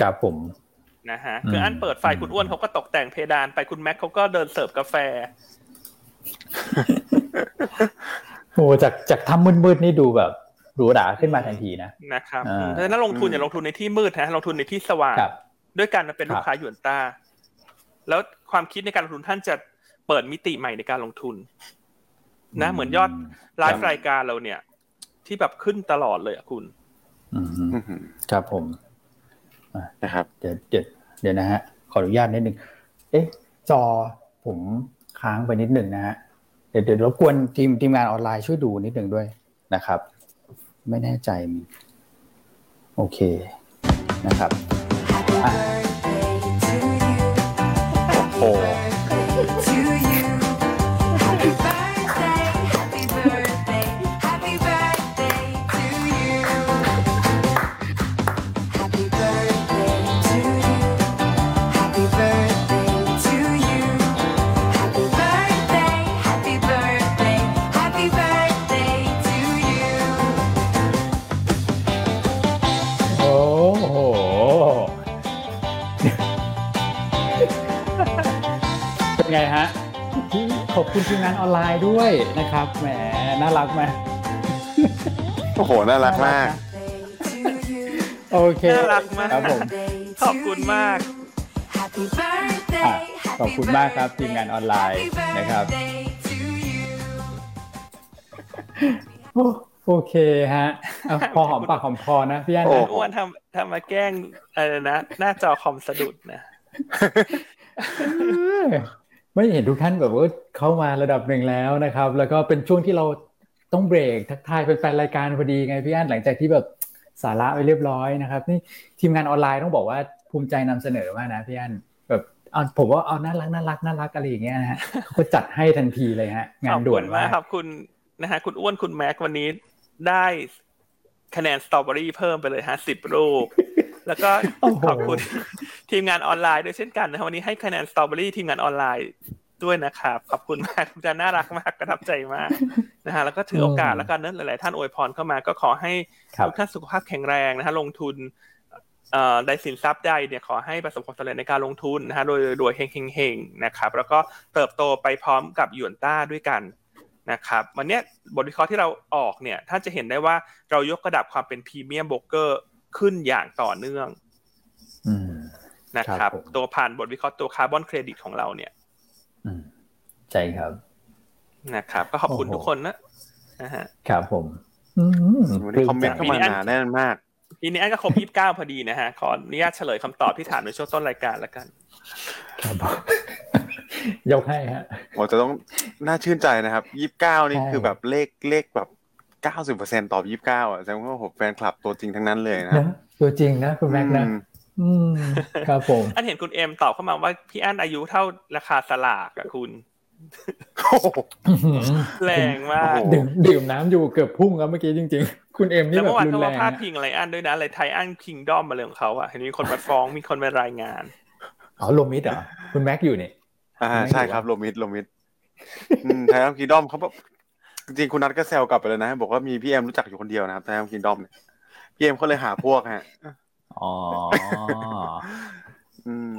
ครับผมนะฮะคืออันเปิดไฟคุณอ้วนเขาก็ตกแต่งเพดานไปคุณแม็กเขาก็เดินเสิร์ฟกาแฟโอ้จากจากทำมืดๆนี่ดูแบบ หรูหราขึ้นมาทันทีนะนะครับดังนั้นลงทุนอย่าลงทุนในที่มืดนะลงทุนในที่สว่างด้วยการเป็นลูกค้าหยวนต้า แล้วความคิดในการลงทุนท่านจะเปิดมิติใหม่ในการลงทุน นะ เหมือนยอดไลฟ์รายการเราเนี่ย ที่แบบขึ้นตลอดเลยอะคุณครับผมนะครับเดี๋ยวเดี๋ยวเดี๋ยวนะฮะขออนุญาตนิดนึงเอ๊ะ จอผมค้างไปนิดหนึ่งนะฮะเดี๋ยวเดี๋ยวรบกวนทีมทีมงานออนไลน์ช่วยดูนิดหนึ่งด้วยนะครับ ไม่แน่ใจมีโอเคนะครับโอ้ไง ขอบคุณทีมงานออนไลน์ด้วยนะครับแหมน่ารักไหมโอ้โห น่ารักมาก โอเคน่ารักมาก ครับผม ขอบคุณมากขอบคุณมากครับทีมงานออนไลน์นะครับ โอเคฮะพอหอมปากหอมคอนะพี่อันอ้วนทำทำมาแกล้งอะไรนะ หน้าจอคอมสะดุดนะ ไม่เห็นทุกท่านแบบว่าเข้ามาระดับหนึ่งแล้วนะครับ แล้วก็เป็นช่วงที่เราต้องเบรกทักทายเป็นแฟนรายการพอดีไงพี่อันหลังจากที่แบบสาระไปเรียบร้อยนะครับ นี่ทีมงานออนไลน์ต้องบอกว่าภูมิใจนำเสนอมากนะพี่อันแบบเอาผมว่าเอาน่ารักน่ารักน่ารักอะไรอย่างเงี้ยนะฮะก็จัดให้ทันทีเลยฮะ งานด่วนมากครับคุณนะฮะคุณอ้วนคุณแม็กวันนี้ได้คะแนนสตรอเบอรี่เพิ่มไปเลยฮะสิบรูป แล้วก็ขอบคุณทีมงานออนไลน์ด้วยเช่นกันนะครับวันนี้ให้คะแนนสตรอเบอรี่ทีมงานออนไลน์ด้วยนะครับขอบคุณมากคุณจะน่ารักมากประทับใจมากนะฮะแล้วก็ถือโอกาสแล้วกันเนอะหลาย ๆ ท่านอวยพรเข้ามาก็ขอให้ทุกท่านสุขภาพแข็งแรงนะฮะลงทุนได้สินทรัพย์ใดเนี่ยขอให้ประสบความสำเร็จในการลงทุนนะฮะโดยโดยเฮงๆนะครับ แล้วก็เติบโตไปพร้อมกับหยวนต้าด้วยกันนะครับวันนี้บทวิเคราะห์ที่เราออกเนี่ยท่านจะเห็นได้ว่าเรายกระดับความเป็น premium broker ขึ้นอย่างต่อเนื่องนะครับ ตัวผ่านบทวิเคราะห์ตัวคาร์บอนเครดิตของเราเนี่ยใช่ครับนะครับ ก็ขอบคุณทุกคนนะนะฮะครับผมวันนี้คอมเมนต์เข้ามาหนาแน่นมากทีนี้อันก็ครบยี่สิบเก้าพอดีนะฮะ ขออนุญาตเฉลยคำตอบที่ถามในช่วงต้นรายการแล้วกัน ครับยกให้ฮะผมจะต้องน่าชื่นใจนะครับยี่สิบเก้านี่คือแบบเลขเลขแบบ เก้าสิบเปอร์เซ็นตอบยี่สิบเก้าอะแสดงว่าผมแฟนคลับตัวจริงทั้งนั้นเลยนะตัวจริงนะคุณแม็กนะอืมครับผม อันเห็นคุณเอ็มตอบเข้ามาว่าพี่อันอายุเท่าราคาสลากอะคุณแรงมากดื่มดื่มน้ำอยู่เกือบพุ่งครับเมื่อกี้จริง ๆ คุณเอ็มนี่แบบรุนแรงแล้วเมื่อวานเขามาพาดพิงอะไรอันด้วยนะอะไรไทยอันคิงดอมมาเรื่องเขาอะเห็นมีคนมาฟ้องมีคนมารายงานอ๋อโลมิดเหรอคุณแม็กอยู่เนี่ยอ่าใช่ครับโลมิดโลมิดไทยอันคิงดอมเขาบอก จริงคุณนัทก็แซวกลับไปเลยนะ บอกว่ามีพี่เอ็มรู้จักอยู่คนเดียวนะครับไทยอันคิงดอมเนี่ยพี่เอ็มเขาเลยหาพวกฮะอ๋ออืม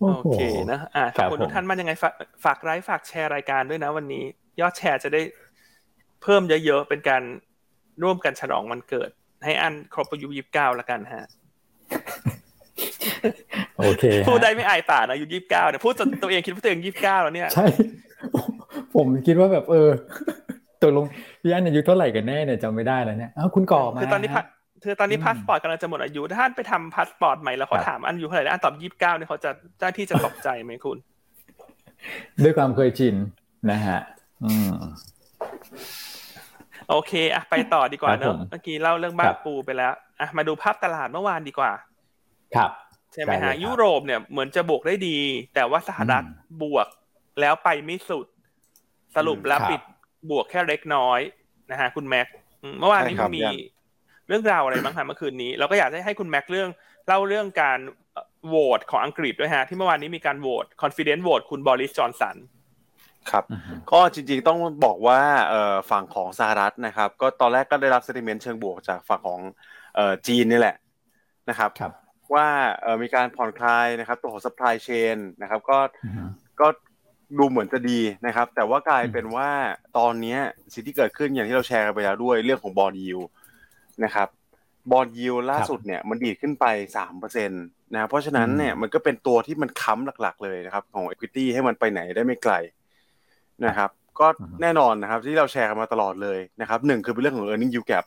โอเคนะอ่าขอบคุณทุกท่านมายังไงฝากฝากไลฟ์ฝากแชร์รายการด้วยนะ วันนี้ ยอดแชร์จะได้เพิ่มเยอะๆเป็นการร่วมกันฉลองวันเกิด ให้อันครบอายุยี่สิบเก้าแล้วกันฮะโอเคพูดได้ไม่อายปากนะอายุยี่สิบเก้าเนี่ยพูดจนตัวเองคิดว่าตัวเองยี่สิบเก้าแล้วเนี่ยใช่ผมคิดว่าแบบเออ ตกลงพี่อันอายุเท่าไหร่กันแน่เนี่ยจำไม่ได้แล้วเนี่ยอ้าวคุณก่อมาคือตอนนี้คือตอนนี้พาสปอร์ตกำลังจะหมดอายุถ้าท่านไปทำพาสปอร์ตใหม่แล้วเขาถามอันอยู่เท่าไหร่อันตอบยี่สิบเก้าเนี่ยเขาจะเจ้าที่จะตกใจไหมคุณ ด้วยความเคยชินนะฮะ อืมโอเคอะไปต่อดีกว่าเนอะเมื่อกี้เล่าเรื่องบ้านปูไปแล้วอะมาดูภาพตลาดเมื่อวานดีกว่า ครับใช่ไหมฮะยุโรปเนี่ยเหมือนจะบวกได้ดี แต่ว่าสหรัฐบวกแล้วไปไม่สุด สรุปแล้วปิด บวกแค่เล็กน้อยนะฮะคุณแม็กเมื่อวานนี้มันมีเรื่องราวอะไรบ้างคะเมื่อคืนนี้ เราก็อยากให้คุณแม็กเรื่องเล่าเรื่องการโหวตของอังกฤษด้วยฮะ ที่เมื่อวานนี้มีการโหวต confidence vote คุณบริสจอนสันครับก็จริงๆต้องบอกว่าฝั่งของสหรัฐนะครับ ก็ตอนแรกก็ได้รับเซติเมนต์เชิงบวกจากฝั่งของจีนนี่แหละนะครับว่าเออมีการผ่อนคลายนะครับตัวของ supply chain นะครับก็ก็ ดูเหมือนจะดีนะครับ แต่ว่ากลายเป็นว่าตอนนี้สิ่งที่เกิดขึ้นอย่างที่เราแชร์กันไปแล้วด้วยเรื่องของบอลยิวนะครับบอลยิวล่าสุดเนี่ยมันดีดขึ้นไปสามเปอร์เซ็นตนะเพราะฉะนั้นเนี่ยมันก็เป็นตัวที่มันค้ำหลักๆเลยนะครับของ equity ให้มันไปไหนได้ไม่ไกลนะครับ ก็แน่นอนนะครับ ที่เราแชร์กันมาตลอดเลยนะครับหนึ่งคือเป็นเรื่องของ earning yield gap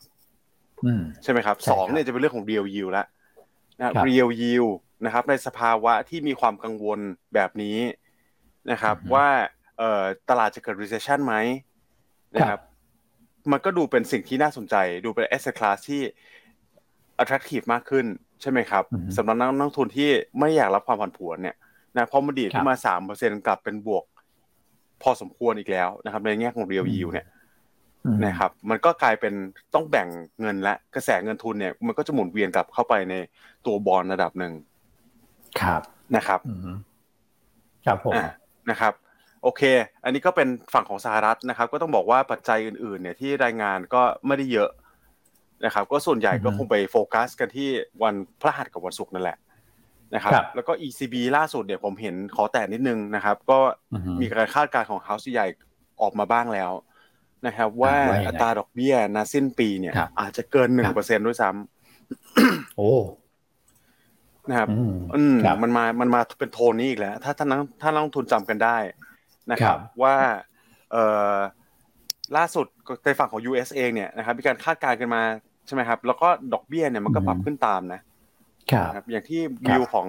ใช่ไหมครับสองเนี่ยจะเป็นเรื่องของ real yield ละนะ real yield นะครับในสภาวะที่มีความกังวลแบบนี้ นะครับ ว่าเอ่อตลาดจะเกิด recession ไหมนะครับ มันก็ดูเป็นสิ่งที่น่าสนใจ ดูเป็น asset class ที่ attractive มากขึ้นใช่ไหมครับสำหรับนักนักทุนที่ไม่อยากรับความผันผวนเนี่ยนะพอมันดีดขึ้นมาสามเปอร์เซ็นกลับเป็นบวก พอสมควรอีกแล้วนะครับ ในแง่ของ real yield เนี่ยนะครับ มันก็กลายเป็นต้องแบ่งเงินและกระแสเงินทุนเนี่ย มันก็จะหมุนเวียนกลับเข้าไปในตัวบอลระดับหนึ่งครับนะครับครับผม นะครับโอเค อันนี้ก็เป็นฝั่งของสหรัฐนะครับ ก็ต้องบอกว่าปัจจัยอื่นๆเนี่ยที่รายงานก็ไม่ได้เยอะนะครับ ก็ส่วนใหญ่ก็คงไปโฟกัสกันที่วันพระหัสกับวันศุกร์นั่นแหละนะครับ แล้วก็ ECB ล่าสุดเนี่ยผมเห็นขอแตะนิดนึงนะครับ ก็มีการคาดการณ์ของเฮาส์ใหญ่ออกมาบ้างแล้วนะครับว่าอัตราดอกเบี้ยนาสิ้นปีเนี่ย อาจจะเกินหนึ่งเปอร์เซ็นด้วยซ้ำโอ้ นะครับอืมมันมามันมาเป็นโทนนี้อีกแล้ว ถ้าท่านนักถ้านักลงทุนจำกันได้นะครับ ว่าเอ่อล่าสุดในฝั่งของ US เองเนี่ยนะครับมีการคาดการณ์กันมาใช่ไหมครับ แล้วก็ดอกเบี้ยเนี่ยมันก็ปรับขึ้นตามนะครับอย่างที่วิวของ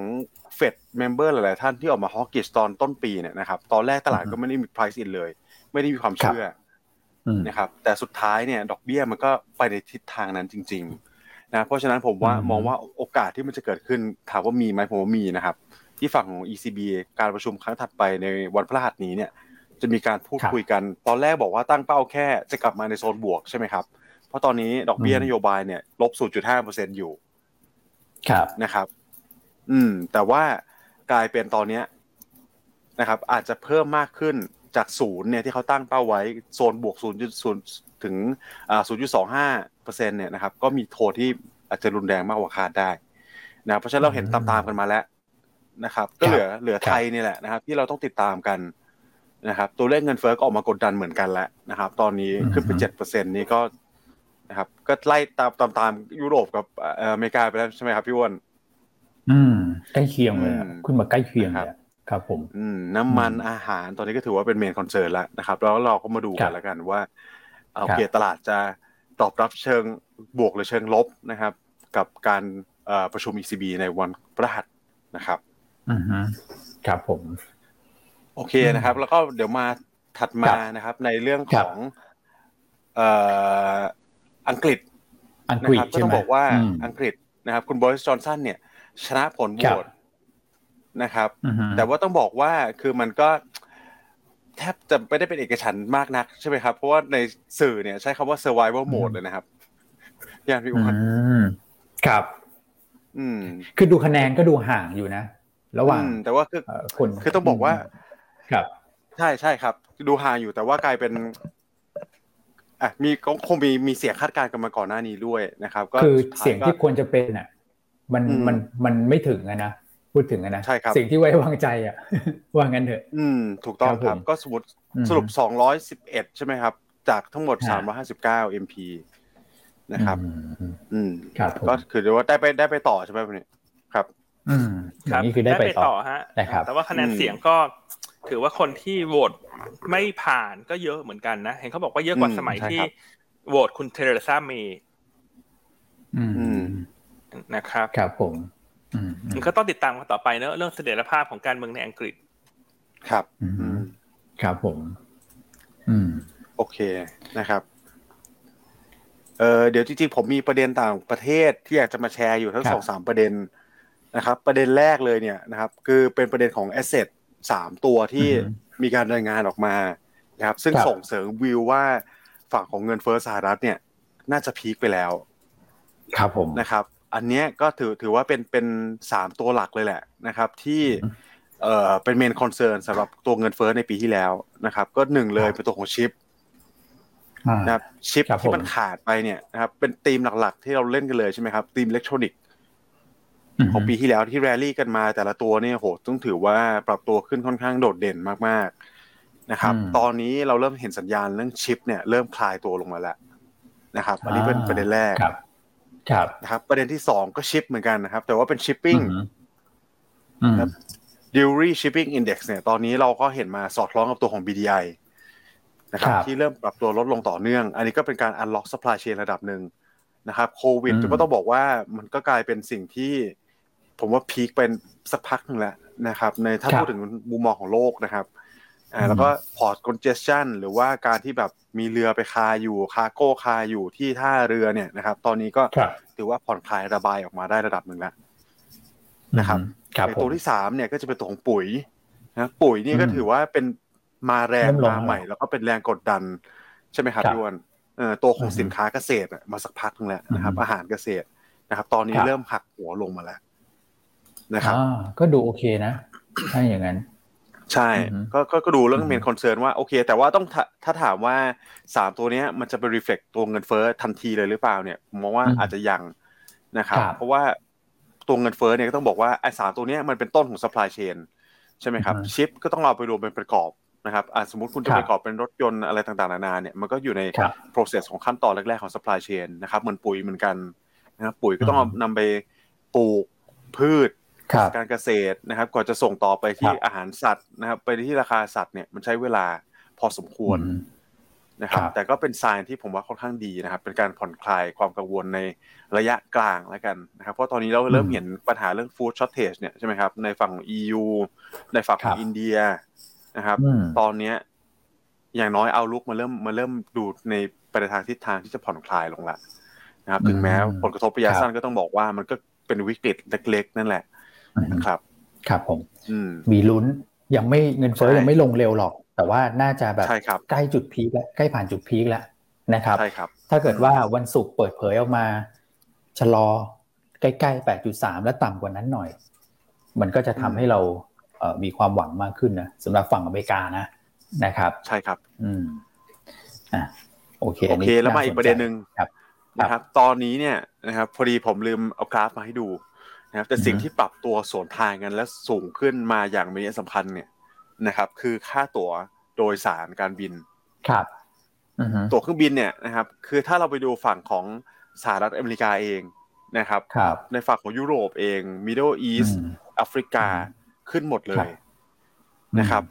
Fed member หลายๆท่านที่ออกมา hawkish ตอนต้นปีเนี่ยนะครับตอนแรกตลาดก็ไม่ได้มี price in เลย ไม่ได้มีความเชื่อนะครับแต่สุดท้ายเนี่ย ดอกเบี้ยมันก็ไปในทิศทางนั้นจริง ๆ นะเพราะฉะนั้นผมว่ามองว่าโอกาสที่มันจะเกิดขึ้นถามว่ามีไหมผมว่ามีนะครับ ที่ฝั่งของ ECB การประชุมครั้งถัดไปในวันพฤหัสนี้เนี่ยจะมีการพูดคุยกัน ตอนแรกบอกว่าตั้งเป้าแค่จะกลับมาในโซนบวกใช่ไหมครับ เพราะตอนนี้ดอกเบี้ยนโยบายเนี่ยลบ 0.5%อยู่ ครับนะครับ อืม แต่ว่ากลายเป็นตอนเนี้ยนะครับ อาจจะเพิ่มมากขึ้น จากศูนย์เนี่ยที่เขาตั้งเป้าไว้โซนบวก0.0ถึงอ่า0.25เปอร์เซ็นต์เนี่ยนะครับก็มีโทษที่อาจจะรุนแรงมากกว่าคาดได้นะเพราะฉะนั้นเราเห็นตามๆกันมาแล้วนะครับ ก็เหลือเหลือไทยนี่แหละนะครับ ที่เราต้องติดตามกันนะครับตัวเลขเงินเฟ้อก็ออกมากดดันเหมือนกันแล้วนะครับ ตอนนี้ขึ้นไปเจ็ดเปอร์เซ็นต์นี่ก็นะครับ ก็ไล่ตามตามตามยุโรปกับอเมริกาไปแล้วใช่ไหมครับพี่อันอืมใกล้เคียงเลยคุณมาใกล้เคียงเลย ครับผมอืมน้ำมันอาหารตอนนี้ก็ถือว่าเป็น main concern แล้วนะครับ แล้วเราก็มาดูกันแล้วกันว่าโอเคตลาดจะตอบรับเชิงบวกหรือเชิงลบนะครับ กับการประชุม ECB ในวันพฤหัสนะครับอือครับผม โอเคนะครับ แล้วก็เดี๋ยวมาถัดมานะครับ ในเรื่องของอังกฤษอังกฤษก็ต้องบอกว่าอังกฤษนะครับ คุณบริสจอนสันเนี่ย ชนะผลโหวต นะครับ แต่ว่าต้องบอกว่าคือมันก็แทบจะไม่ได้เป็นเอกฉันมากนักใช่ไหมครับ เพราะว่าในสื่อเนี่ยใช้คำว่า survival mode เลยนะครับพี่อันพี่อ้วนครับ อืม คือดูคะแนนก็ดูห่างอยู่นะ ระหว่างแต่ว่าคือคนคือต้องบอกว่า ครับ ใช่ใช่ครับ ดูห่างอยู่แต่ว่ากลายเป็นอะมีคงมีมีเสียงคาดการณ์กันมาก่อนหน้านี้ด้วยนะครับ ก็คือเสียงที่ควรจะเป็นอะ มันมันมันไม่ถึงนะ พูดถึงนะใช่ครับสิ่งที่ไว้วางใจอะว่างั้นเถอะ อืม ถูกต้องครับ ก็สมมติสรุปสองร้อยสิบเอ็ดใช่ไหมครับ จากทั้งหมดสามร้อยห้าสิบเก้าเอ็มพีนะครับ อืมครับก็คือว่าได้ไปได้ไปต่อใช่ไหมพี่ครับ อืมครับนี่คือได้ไปต่อฮะแต่ว่าคะแนนเสียงก็ถือว่าคนที่โหวตไม่ผ่านก็เยอะเหมือนกันนะ เห็นเขาบอกว่าเยอะกว่าสมัยที่โหวตคุณเทเรซาเมย์นะครับ ครับผม มันก็ต้องติดตามกันต่อไปเนอะเรื่องเสถียรภาพของการเมืองในอังกฤษ ครับครับผม อืม โอเคนะครับเออเดี๋ยวจริงๆผมมีประเด็นต่างประเทศที่อยากจะมาแชร์อยู่ทั้งสองสามประเด็นนะครับ ประเด็นแรกเลยเนี่ยนะครับ คือเป็นประเด็นของแอสเซทสามตัวที่มีการรายงานออกมานะครับ ซึ่งส่งเสริมวิวว่าฝั่งของเงินเฟ้อสหรัฐเนี่ย น่าจะ peak ไปแล้ว ครับผมนะครับ อันนี้ก็ถือถือว่าเป็นเป็นสามตัวหลักเลยแหละนะครับ ที่เอ่อเป็น main concern สำหรับตัวเงินเฟ้อในปีที่แล้วนะครับ ก็หนึ่งเลยเป็นตัวของชิปนะครับชิปที่มันขาดไปเนี่ยนะครับเป็นธีมหลักๆ ที่เราเล่นกันเลยใช่ไหมครับธีมอิเล็กทรอนิกส์ของปีที่แล้วที่แรลลี่กันมาแต่ละตัวเนี่ยโหต้องถือว่าปรับตัวขึ้นค่อนข้างโดดเด่นมากๆนะครับ ตอนนี้เราเริ่มเห็นสัญญาณเรื่องชิปเนี่ยเริ่มคลายตัวลงมาแล้วนะครับ อันนี้เป็นประเด็นแรก ครับครับนะครับประเด็นที่สองก็ชิปเหมือนกันนะครับ แต่ว่าเป็น shipping Drewry shipping index เนี่ยตอนนี้เราก็เห็นมาสอดคล้องกับตัวของ BDI นะครับที่เริ่มปรับตัวลดลงต่อเนื่อง อันนี้ก็เป็นการ unlock supply chain ระดับหนึ่งนะครับโควิดก็ต้องบอกว่ามันก็กลายเป็นสิ่งที่ ผมว่า peak เป็นสักพักนึงแล้วนะครับ ในถ้าพูดถึงมุมมองของโลกนะครับ อ่าแล้วก็port congestion หรือว่าการที่แบบมีเรือไปคาอยู่คาโก้คาอยู่ที่ท่าเรือเนี่ยนะครับ ตอนนี้ก็ถือว่าผ่อนคลายระบายออกมาได้ระดับหนึ่งแล้วนะครับในตัวที่สามเนี่ยก็จะเป็นตัวของปุ๋ยนะปุ๋ยนี่ก็ถือว่าเป็นมาแรงมาใหม่ แล้วก็เป็นแรงกดดัน ใช่ไหมครับพี่อันตัวของสินค้าเกษตรมาสักพักนึงแล้วนะครับ อาหารเกษตรนะครับ ตอนนี้เริ่มหักหัวลงมาแล้วนะครับก็ดูโอเคนะถ้าอย่างนั้น ใช่ก็ก็ดูเรื่อง main concern ว่าโอเค แต่ว่าต้องถ้าถามว่าสามตัวนี้มันจะไป reflect ตัวเงินเฟ้อทันทีเลยหรือเปล่าเนี่ยผมมองว่าอาจจะยังนะครับเพราะว่าตัวเงินเฟ้อเนี่ยก็ต้องบอกว่าไอ้สามตัวนี้มันเป็นต้นของ supply chain ใช่ไหมครับชิปก็ต้องเอาไปรวมเป็นประกอบนะครับสมมติคุณจะประกอบเป็นรถยนต์อะไรต่างๆนานาเนี่ยมันก็อยู่ใน process ของขั้นตอนแรกๆของ supply chain นะครับเหมือนปุ๋ยเหมือนกันนะครับปุ๋ยก็ต้องนำไปปลูกพืช การเกษตรนะครับก่อนจะส่งต่อไปที่อาหารสัตว์นะครับ ไปที่ราคาสัตว์เนี่ยมันใช้เวลาพอสมควรนะครับ แต่ก็เป็นไซน์ที่ผมว่าค่อนข้างดีนะครับ เป็นการผ่อนคลายความกังวลในระยะกลางแล้วกันนะครับ เพราะตอนนี้เราเริ่มเห็นปัญหาเรื่องฟู้ดช็อตเทจเนี่ยใช่ไหมครับ ในฝั่งของ EU ในฝั่งของอินเดียนะครับ ตอนเนี้ยอย่างน้อยเอาลุกมาเริ่มมาเริ่มดูในไปในทางทิศทางที่จะผ่อนคลายลงละนะครับ ถึงแม้ผลกระทบระยะสั้นก็ต้องบอกว่ามันก็เป็นวิกฤตเล็กๆ นั่นแหละนะ ครับครับผมมีลุ้นยังไม่เงินเฟ้อยังไม่ลงเร็วหรอก แต่ว่าน่าจะแบบใกล้จุดพีคแล้วใกล้ผ่านจุดพีคแล้วนะครับใช่ครับ ถ้าเกิดว่าวันศุกร์เปิดเผยออกมา ชะลอใกล้ๆแปดจุดสามและต่ำกว่านั้นหน่อย มันก็จะทำให้เราเอมีความหวังมากขึ้นนะสำหรับฝั่งอเมริกานะนะครับ ใช่ครับ อืมอ่าโอเคโอเคแล้วมาอีกประเด็นหนึ่งนะครับ ตอนนี้เนี่ยนะครับพอดีผมลืมเอากราฟมาให้ดู นะครับแต่สิ่งที่ปรับตัวสวนทางกันและสูงขึ้นมาอย่างมีนัยสำคัญเนี่ยนะครับ คือค่าตั๋วโดยสารการบินครับตั๋วเครื่องบินเนี่ยนะครับ คือถ้าเราไปดูฝั่งของสหรัฐอเมริกาเองนะครับรบในฝั่งของยุโรปเอง Middle East แอฟริกาขึ้นหมดเลยนะครับ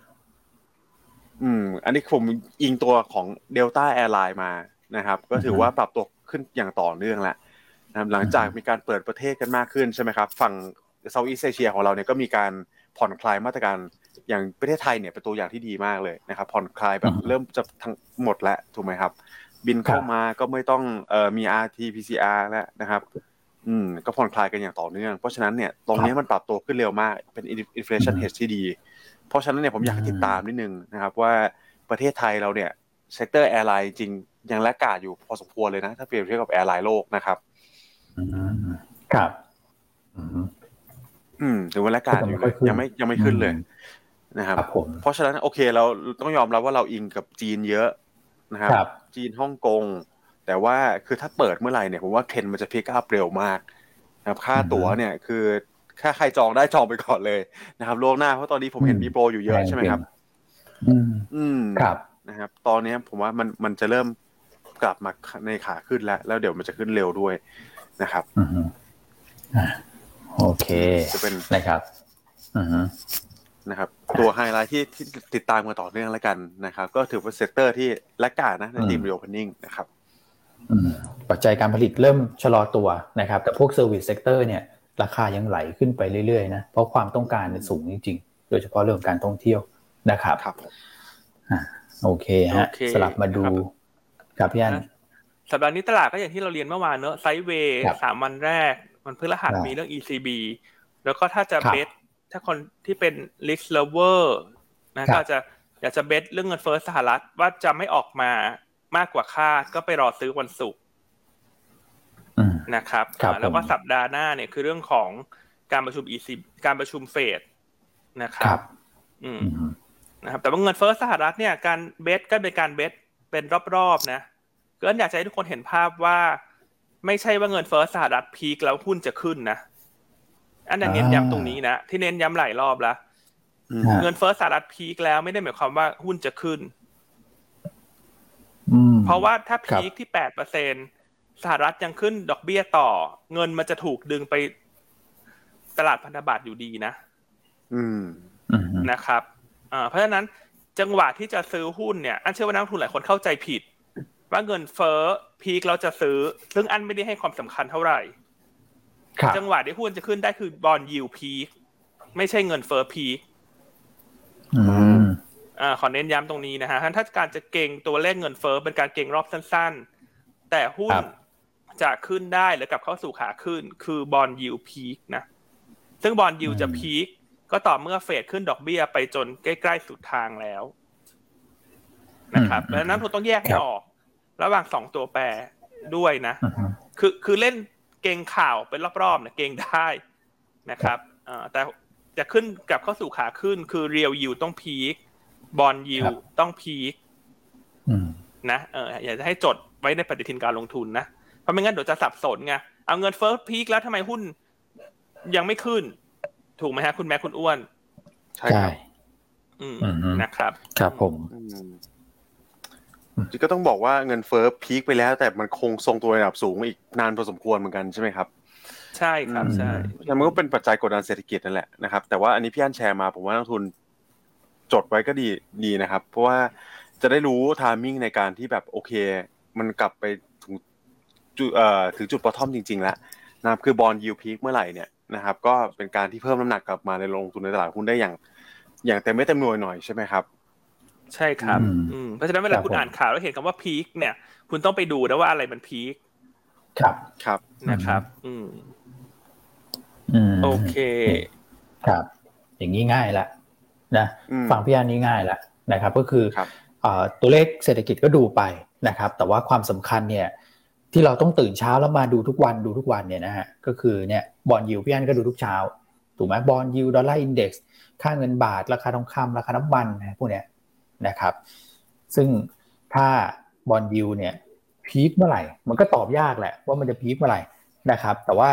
อืม อันนี้ผมอิงตัวของ Delta Airlines มานะครับ ก็ถือว่าปรับตัวขึ้นอย่างต่อเนื่องแหละ หลังจากมีการเปิดประเทศกันมากขึ้นใช่ไหมครับ ฝั่ง Southeast Asia ของเราเนี่ยก็มีการผ่อนคลายมาตรการอย่างประเทศไทยเนี่ยเป็นตัวอย่างที่ดีมากเลยนะครับ ผ่อนคลายแบบเริ่มจะทั้งหมดแล้วถูกไหมครับ บินเข้ามาก็ไม่ต้องเอ่อมี RT-PCR แล้วนะครับ อืมก็ผ่อนคลายกันอย่างต่อเนื่อง เพราะฉะนั้นเนี่ยตรงนี้มันปรับตัวขึ้นเร็วมากเป็น inflation hedge ที่ดี เพราะฉะนั้นเนี่ยผมอยากติดตามนิดนึงนะครับ ว่าประเทศไทยเราเนี่ย sector airline จริงยัง laggard อยู่พอสมควรเลยนะ ถ้าเปรียบเทียบกับ airline โลกนะครับ ครับอืมถือว่า laggard อยู่เลยยังไม่ยังไม่ขึ้นเลยนะครับเพราะฉะนั้นโอเคเราต้องยอมรับว่าเราอิงกับจีนเยอะนะครับ จีนฮ่องกง แต่ว่าคือถ้าเปิดเมื่อไหร่เนี่ยผมว่าเทรนมันจะพิกอัพเร็วมากนะครับค่าตั๋วเนี่ยคือค่าใครจองได้จองไปก่อนเลยนะครับล่วงหน้าเพราะตอนนี้ผมเห็นมีโปรอยู่เยอะใช่ไหมครับ อืมอืมครับนะครับ ตอนนี้ผมว่ามันมันจะเริ่มกลับมาในขาขึ้นแล้ว แล้วเดี๋ยวมันจะขึ้นเร็วด้วย นะครับโอเคจะเป็นนะครับนะครับ ตัวไฮไลท์ที่ที่ติดตามกันต่อเนื่องแล้วกันนะครับ ก็ถือเป็น sector ที่ laggard นะใน theme reopening นะครับปัจจัยการผลิตเริ่มชะลอตัวนะครับ แต่พวก service sector เนี่ย ราคายังไหลขึ้นไปเรื่อยๆนะเพราะความต้องการสูงจริงๆ โดยเฉพาะเรื่องการท่องเที่ยวนะครับครับโอเคฮะสลับมาดูครับพี่อัน สัปดาห์นี้ตลาดก็อย่างที่เราเรียนเมื่อวานเนอะ sideway สามวันแรก มันพฤหัสมีเรื่อง ECB แล้วก็ถ้าจะเบสถ้าคนที่เป็น risk lover นะก็จะอยากจะเบสเรื่องเงินเฟ้อสหรัฐว่าจะไม่ออกมามากกว่าคาดก็ไปรอซื้อวันศุกร์นะครับแล้วก็สัปดาห์หน้าเนี่ยคือเรื่องของการประชุม EC การประชุมเฟดนะครับ อืมนะครับ แต่ว่าเงินเฟ้อสหรัฐเนี่ย การเบสก็เป็นการเบสเป็นรอบๆนะ ก็อยากจะให้ทุกคนเห็นภาพว่า ไม่ใช่ว่าเงินเฟ้อสหรัฐพีคแล้วหุ้นจะขึ้นนะอันนั้นเน้นย้ำตรงนี้นะที่เน้นย้ำหลายรอบแล้วเงินเฟ้อสหรัฐพีคแล้วไม่ได้หมายความว่าหุ้นจะขึ้นเพราะว่าถ้าพีคที่แปดเปอร์เซ็นสหรัฐยังขึ้นดอกเบี้ยต่อ เงินมันจะถูกดึงไปตลาดพันธบัตรอยู่ดีนะนะครับเพราะฉะนั้นจังหวะที่จะซื้อหุ้นเนี่ย อันเชื่อว่านักทุนหลายคนเข้าใจผิด ว่าเงินเฟ้อพีคเราจะซื้อ ซึ่งอันไม่ได้ให้ความสำคัญเท่าไหร่จังหวะที่หุ้นจะขึ้นได้คือบอลยิวพีคไม่ใช่เงินเฟ้อพีคอ่าขอเน้นย้ำตรงนี้นะฮะถ้าการจะเก่งตัวเลขเงินเฟ้อเป็นการเก่งรอบสั้น ๆ แต่หุ้นจะขึ้นได้หรือกลับเข้าสู่ขาขึ้น คือบอลยิวพีคนะ ซึ่งบอลยิวจะพีคก็ต่อเมื่อเฟดขึ้นดอกเบี้ยไปจนใกล้ ๆ สุดทางแล้ว นะครับดังนั้นคุณต้องแยกให้ออก ระหว่างสองตัวแปรด้วยนะ คือคือเล่นเก่งข่าวเป็นรอบๆเนี่ยเก่งได้นะครับแต่จะขึ้นกลับเข้าสู่ขาขึ้น คือเรียวยิวต้องพีคบอลยิวต้องพีคนะเอออยากจะให้จดไว้ในปฏิทินการลงทุนนะ เพราะไม่งั้นเดี๋ยวจะสับสนไงเอาเงินเฟิร์สพีคแล้วทำไมหุ้นยังไม่ขึ้น ถูกไหมฮะ คุณแม่คุณอ้วน ใช่อืมนะครับ ครับผมจริง ก็ต้องบอกว่าเงินเฟ้อพีคไปแล้ว แต่มันคงทรงตัวระดับสูงอีกนานพอสมควรเหมือนกันใช่ไหมครับ ใช่ครับใช่แล้วมันก็เป็นปัจจัยกดดันเศรษฐกิจนั่นแหละนะครับ แต่ว่าอันนี้พี่อันแชร์มา ผมว่านักทุนจดไว้ก็ดีดีนะครับ เพราะว่าจะได้รู้ทามมิ่งในการที่แบบโอเค มันกลับไปถึงจุดเอ่อถึงจุดปอทอมจริง ๆ แล้วนะครับคือบอลยูพีคเมื่อไหร่เนี่ยนะครับ ก็เป็นการที่เพิ่มน้ำหนักกลับมาในลงทุนในตลาดหุ้นได้อย่าง อย่างเต็มไม่เต็มหน่วยหน่อยใช่ไหมครับ ใช่ครับอืเพราะฉะนั้นเวลาคุณอ่านข่าวแล้วเห็นคำว่าพีคเนี่ย คุณต้องไปดูนะว่าอะไรมันพีคครับครับนะครับ อืมโอเค ครับ อย่างนี้ง่ายละนะฟังพี่อันนี้ง่ายละนะครับ ก็คือตัวเลขเศรษฐกิจก็ดูไปนะครับ แต่ว่าความสำคัญเนี่ย ที่เราต้องตื่นเช้าแล้วมาดูทุกวันดูทุกวันเนี่ยนะฮะก็คือเนี่ย bond yield พี่อันก็ดูทุกเช้าถูกไหม bond yield dollar index ค่าเงินบาท ราคาทองคำราคาน้ำมันพวกเนี้ย นะครับ ซึ่งถ้า bond yield เนี่ย peak เมื่อไหร่ มันก็ตอบยากแหละว่ามันจะ peak เมื่อไหร่นะครับ แต่ว่า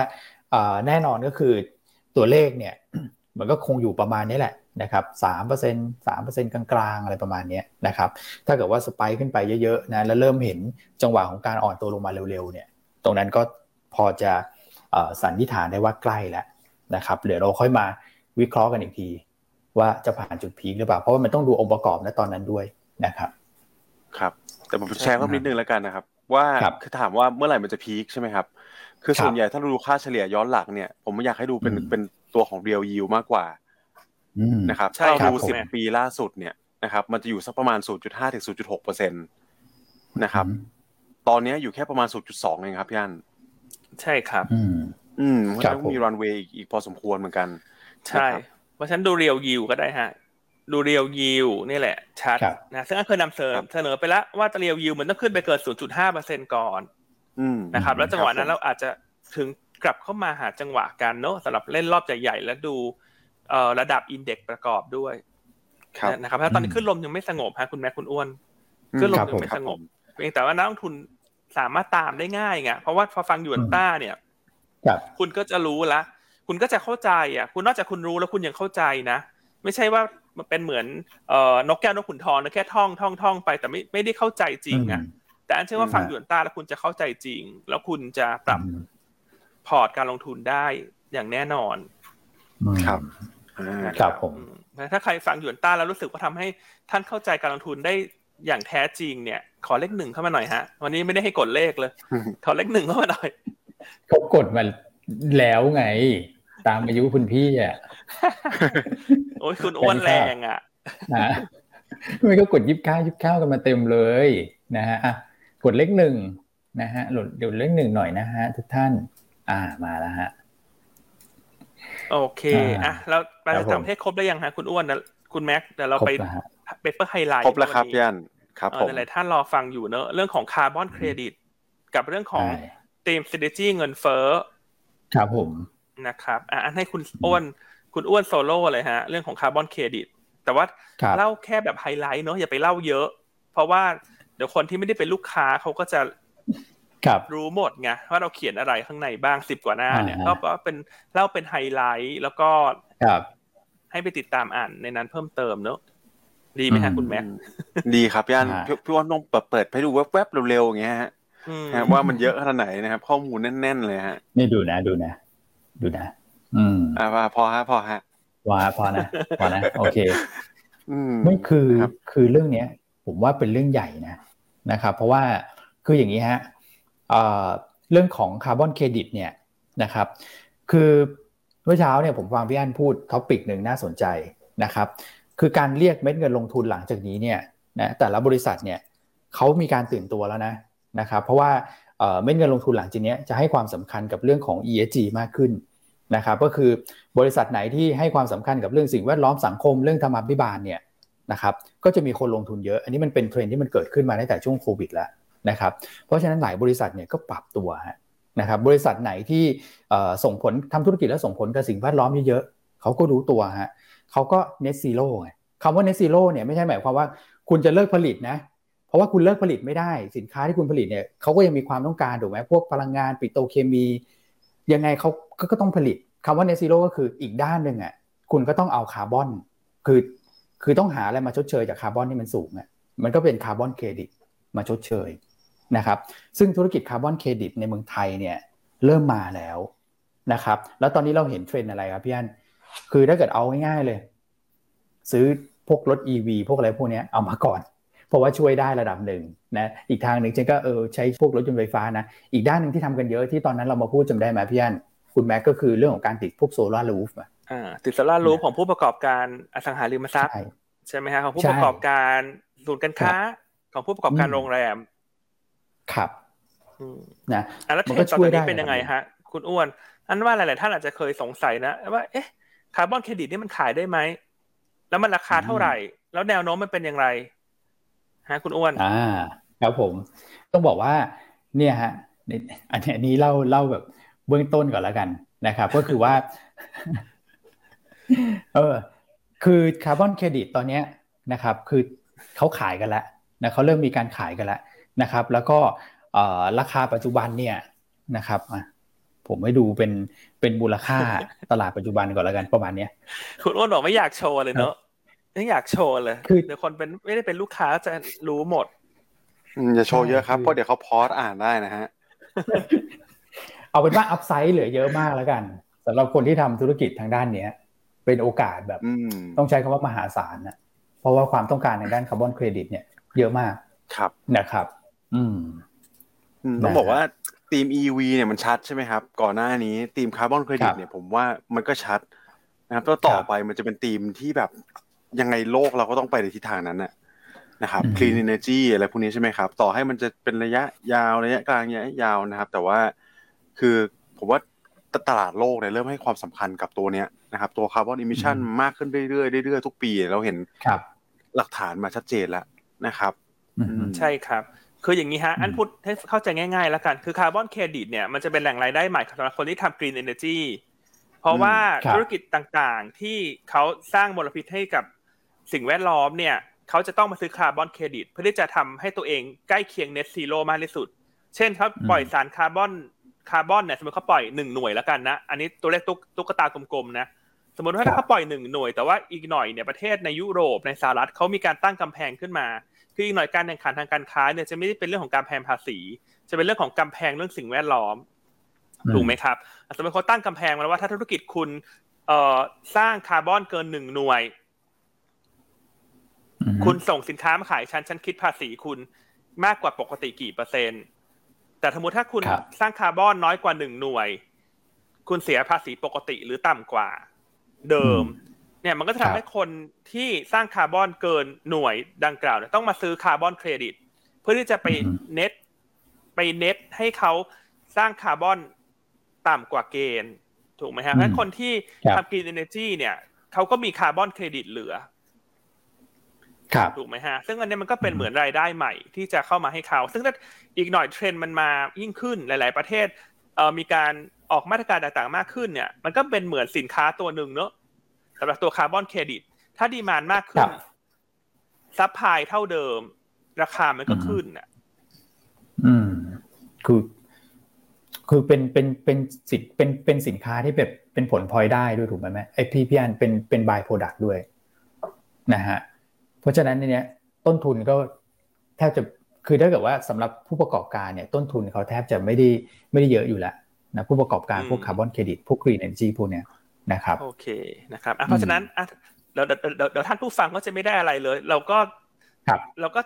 แน่นอนก็คือตัวเลขเนี่ยมันก็คงอยู่ประมาณนี้แหละนะครับสามเปอร์เซ็นสามเปอร์เซ็นกลางๆ อะไรประมาณนี้นะครับ ถ้าเกิดว่าสไปขึ้นไปเยอะๆนะ แล้วเริ่มเห็นจังหวะของการอ่อนตัวลงมาเร็วๆ เนี่ย ตรงนั้นก็พอจะสันนิษฐานได้ว่าใกล้แล้วนะครับ เดี๋ยวเราค่อยมาวิเคราะห์กันอีกที ว่าจะผ่านจุดพีคหรือเปล่า เพราะว่ามันต้องดูองค์ประกอบในตอนนั้นด้วยนะครับ ครับ แต่ผมแชร์เพิ่มนิดนึงแล้วกันนะครับ ว่าคือถามว่าเมื่อไหร่มันจะพีคใช่ไหมครับ คือส่วนใหญ่ถ้าเราดูค่าเฉลี่ยย้อนหลังเนี่ย ผมอยากให้ดูเป็นเป็นตัวของเรียวยิวมากกว่านะครับถ้าเราดูสิบปีล่าสุดเนี่ยนะครับ มันจะอยู่สักประมาณ 0.5ถึง0.6เปอร์เซ็นตนะครับ ตอนนี้อยู่แค่ประมาณ 0.2เองครับพี่อันใช่ครับ อืมมันต้องมีรันเวย์อีกพอสมควรเหมือนกัน ใช่ เพราะฉะนั้นดูเรียวยิวก็ได้ฮะดูเรียวยิวนี่แหละ ชัดนะซึ่งอันเคยนำเสนอเสนอไปแล้วว่าเรียวยิวมันต้องขึ้นไปเกิน 0.5เปอร์เซ็นก่อนนะครับ แล้วจังหวะนั้นเราอาจจะถึงกลับเข้ามาหาจังหวะกันเนาะสำหรับเล่นรอบใหญ่ๆแล้วดูเอ่อระดับอินเด็กประกอบด้วยนะครับแล้วตอนนี้ขึ้นลมยังไม่สงบฮะคุณแม่คุณอ้วนขึ้นลมยังไม่สงบเพียงแต่ว่านักลงทุนสามารถตามได้ง่ายไงเพราะว่าพอฟังยูนต้าเนี่ยคุณก็จะรู้ละ คุณก็จะเข้าใจอะคุณนอกจากคุณรู้แล้วคุณยังเข้าใจนะ ไม่ใช่ว่ามันเป็นเหมือนเอ่อนกแก้วนกขุนทองนะแค่ท่องท่องท่องไปแต่ไม่ไม่ได้เข้าใจจริงอะแต่อันเชื่อว่าฟังหยวนต้าแล้วคุณจะเข้าใจจริง แล้วคุณจะปรับพอร์ตการลงทุนได้อย่างแน่นอนครับครับผมถ้าใครฟังหยวนต้าแล้วรู้สึกว่าทำให้ท่านเข้าใจการลงทุนได้อย่างแท้จริงเนี่ย ขอเลขหนึ่งเข้ามาหน่อยฮะ วันนี้ไม่ได้ให้กดเลขเลย ขอเลขหนึ่งเข้ามาหน่อยเขากดมาแล้วไง ตามอายุคุณพี่อะโอ้ยคุณอ้วนแรงอะนะไม่ก็กดยิบเก้ายิบเก้ากันมาเต็มเลยนะฮะกดเลขหนึ่งนะฮะหลุดเดี๋ยวเลขหนึ่งหน่อยนะฮะทุกท่าน อ่ามาแล้วฮะโอเคอะเราไปจำให้ครบได้ยังฮะคุณอ้วนนะคุณแม็กเดี๋ยวเราไป paper ไฮไลท์ครบแล้วครับพี่อันครับผมหลายท่านรอฟังอยู่เนอะเรื่องของคาร์บอนเครดิต กับเรื่องของเตรียม strategy เงินเฟ้อครับผม นะครับอะให้คุณอ้วนคุณอ้วนโซโล่เลยฮะ เรื่องของคาร์บอนเครดิตแต่ว่าเล่าแค่แบบไฮไลท์เนอะอย่าไปเล่าเยอะ เพราะว่าเดี๋ยวคนที่ไม่ได้เป็นลูกค้าเขาก็จะรู้หมดไงว่าเราเขียนอะไรข้างในบ้างสิบกว่าหน้าเนี่ยก็เป็นเล่าเป็นไฮไลท์แล้วก็ให้ไปติดตามอ่านในนั้นเพิ่มเติมเนอะดีไหมฮะคุณแม็กดีครับพี่อันพี่วันต้องเปิดให้ดูแวบๆเร็วๆอย่างเงี้ยฮะว่ามันเยอะขนาดไหนนะครับข้อมูลแน่นๆเลยฮะนี่ดูนะดูนะ ดูนะ อืมอ่าพอฮะพอฮะว่าพอนะพอนะ โอเคไม่คือคือเรื่องเนี้ย ผมว่าเป็นเรื่องใหญ่นะนะครับ เพราะว่าคืออย่างนี้ฮะเรื่องของคาร์บอนเครดิตเนี่ยนะครับ คือเมื่อเช้าเนี่ยผมฟังพี่อันพูด topic หนึ่งน่าสนใจนะครับ คือการเรียกเม็ดเงินลงทุนหลังจากนี้เนี่ยนะแต่ละบริษัทเนี่ยเขามีการตื่นตัวแล้วนะนะครับ เพราะว่า เม็ดเงินลงทุนหลังจากนี้จะให้ความสำคัญกับเรื่องของ ESG มากขึ้นนะครับก็คือบริษัทไหนที่ให้ความสำคัญกับเรื่องสิ่งแวดล้อมสังคมเรื่องธรรมาภิบาลเนี่ยนะครับก็จะมีคนลงทุนเยอะ อันนี้มันเป็นเทรนที่มันเกิดขึ้นมาตั้งแต่ช่วงโควิดแล้วนะครับเพราะฉะนั้นหลายบริษัทเนี่ยก็ปรับตัวนะครับบริษัทไหนที่ส่งผลทำธุรกิจแล้วส่งผลกับสิ่งแวดล้อมเยอะๆเขาก็รู้ตัวฮะเขาก็ net zero ไงคำว่า net zero เนี่ยไม่ใช่หมายความว่าคุณจะเลิกผลิตนะ ราะว่าคุณเลิกผลิตไม่ได้สินค้าที่คุณผลิตเนี่ยเขาก็ยังมีความต้องการถูกไหมพวกพลังงานปิโตเคมี ยังไงเขาก็ต้องผลิตคำว่า net zero ก็คืออีกด้านหนึ่งอะคุณก็ต้องเอาคาร์บอนคือคือต้องหาอะไรมาชดเชยจากคาร์บอนที่มันสูงอะมันก็เป็นคาร์บอนเครดิตมาชดเชยนะครับซึ่งธุรกิจคาร์บอนเครดิตในเมืองไทยเนี่ยเริ่มมาแล้วนะครับแล้วตอนนี้เราเห็นเทรนด์อะไรครับพี่อันคือถ้าเกิดเอาง่ายๆเลย ซื้อพวกรถ EV พวกอะไรพวกนี้เอามาก่อน เพราะว่าช่วยได้ระดับหนึ่งนะอีกทางหนึ่งเจนก็เออใช้พวกรถยนต์ไฟฟ้านะอีกด้านหนึ่งที่ทำกันเยอะที่ตอนนั้นเรามาพูดจำได้ไหมพี่อันคุณแม็กก็คือเรื่องของการติดพวกโซลารูฟอ่าติดโซลารูฟของผู้ประกอบการอสังหาริมทรัพย์ใช่ไหมฮะของผู้ประกอบการศูนย์การค้าของผู้ประกอบการโรงแรมครับนะแล้วเทรนด์ตอนนี้เป็นยังไงฮะ คุณอ้วนอันว่าหลาย ๆ ท่านอาจจะเคยสงสัยนะว่าเอ๊ะคาร์บอนเครดิตนี่มันขายได้ไหม แล้วมันราคาเท่าไหร่ แล้วแนวโน้มมันเป็นอย่างไร ฮะคุณอ้วนอ่าครับผม ต้องบอกว่าเนี่ยฮะอันนี้เล่าเล่าแบบเบื้องต้นก่อนแล้วกันนะครับ ก็คือว่า เออ คือคาร์บอนเครดิตตอนนี้นะครับ คือเขาขายกันแล้วนะเขาเริ่มมีการขายกันแล้วนะครับ แล้วก็ราคาปัจจุบันเนี่ยนะครับผมไม่ดูเป็นเป็นมูลค่าตลาดปัจจุบันก่อนแล้วกันประมาณเนี้ยคุณอ้นบอกไม่อยากโชว์เลยเนอะ ไม่อยากโชว์เลย คือเดี๋ยวคนเป็นไม่ได้เป็นลูกค้าจะรู้หมดอย่าโชว์เยอะครับเพราะเดี๋ยวเขาพอสอ่านได้นะฮะ เอาเป็นว่าอัพไซด์เหลือเยอะมากแล้วกันสำหรับคนที่ทำธุรกิจทางด้านเนี้ย เป็นโอกาสแบบต้องใช้คำว่ามหาศาลนะเพราะว่าความต้องการในด้านคาร์บอนเครดิตเนี่ยเยอะมากครับนะครับ อืมต้องบอกว่าทีม EV เนี่ยมันชัดใช่ไหมครับ ก่อนหน้านี้ทีมคาร์บอนเครดิตเนี่ยผมว่ามันก็ชัดนะครับแล้วต่อไปมันจะเป็นทีมที่แบบ ยังไงโลกเราก็ต้องไปในทิศทางนั้นนะครับ clean energy อะไรพวกนี้ใช่ไหมครับ ต่อให้มันจะเป็นระยะยาวระยะกลางระยะยาวนะครับ แต่ว่าคือผมว่าตลาดโลกเนี่ยเริ่มให้ความสำคัญกับตัวเนี้ยนะครับ ตัว carbon emission มากขึ้นเรื่อยๆเรื่อยๆทุกปีเราเห็นหลักฐานมาชัดเจนแล้วนะครับใช่ครับ คืออย่างนี้ฮะ อันพูดให้เข้าใจง่ายๆแล้วกัน คือคาร์บอนเครดิตเนี่ยมันจะเป็นแหล่งรายได้ใหม่สำหรับคนที่ทำ green energy เพราะว่าธุรกิจต่างๆที่เขาสร้างมลพิษให้กับ สิ่งแวดล้อมเนี่ยเขาจะต้องมาซื้อคาร์บอนเครดิต เพื่อที่จะทำให้ตัวเองใกล้เคียง net zero มากที่สุด เช่นเขาปล่อยสารคาร์บอนคาร์บอนเนี่ยสมมติเขาปล่อยหนึ่งหน่วยแล้วกันนะ อันนี้ตัวเลขตุ๊กตุ๊กตากลมๆนะสมมติว่าถ้าเขาปล่อยหนึ่งหน่วยแต่ว่าอีกหน่อยเนี่ยประเทศในยุโรปในสหรัฐเขามีการตั้งกำแพงขึ้นมา คืออีกหน่อยการแข่งขันทางการค้าเนี่ยจะไม่ได้เป็นเรื่องของการแพงภาษี จะเป็นเรื่องของกำแพงเรื่องสิ่งแวดล้อมถูกไหมครับสมมติเขาตั้งกำแพงมาว่าถ้าธุรกิจคุณเอ่อสร้างคาร์บอนเกินหนึ่งหน่วย คุณส่งสินค้ามาขายฉันฉันคิดภาษีคุณมากกว่าปกติกี่เปอร์เซ็นต์ แต่สมมติถ้าคุณสร้างคาร์บอนน้อยกว่าหนึ่งหน่วย คุณเสียภาษีปกติหรือต่ำกว่า เดิม เนี่ยมันก็จะทำให้คนที่สร้างคาร์บอนเกินหน่วยดังกล่าวเนี่ยต้องมาซื้อคาร์บอนเครดิต เพื่อที่จะไปเน็ตไปเน็ตให้เขาสร้างคาร์บอนต่ำกว่าเกณฑ์ ถูกไหมฮะเพราะคนที่ทำ green energy เนี่ยเขาก็มีคาร์บอนเครดิตเหลือ ถูกไหมฮะ ซึ่งอันนี้มันก็เป็นเหมือนรายได้ใหม่ที่จะเข้ามาให้เขา ซึ่งถ้าอีกหน่อยเทรนด์มันมายิ่งขึ้นหลาย ๆ ประเทศเอ่อมีการออกมาตรการต่างๆ มากขึ้นเนี่ย มันก็เป็นเหมือนสินค้าตัวหนึ่งเนอะสำหรับตัวคาร์บอนเครดิต ถ้า demand มากขึ้น supply เท่าเดิม ราคามันก็ขึ้นอะ อืม คือ คือเป็นเป็นเป็นสินเป็นเป็นสินค้าที่แบบเป็นผลพลอยได้ด้วยถูกไหมแม่ไอพี่พี่อันเป็นเป็น by-product ด้วย นะฮะ เพราะฉะนั้นในนี้ต้นทุนก็แทบจะคือถ้าเกิดว่าสำหรับผู้ประกอบการเนี่ยต้นทุนเขาแทบจะไม่ได้ไม่ได้เยอะอยู่แล้วนะผู้ประกอบการพวกคาร์บอนเครดิตพวก green energy พวกเนี้ยนะครับโอเคนะครับเพราะฉะนั้นเดี๋ยวเดี๋ยวท่านผู้ฟังก็จะไม่ได้อะไรเลย เราก็ครับเราก็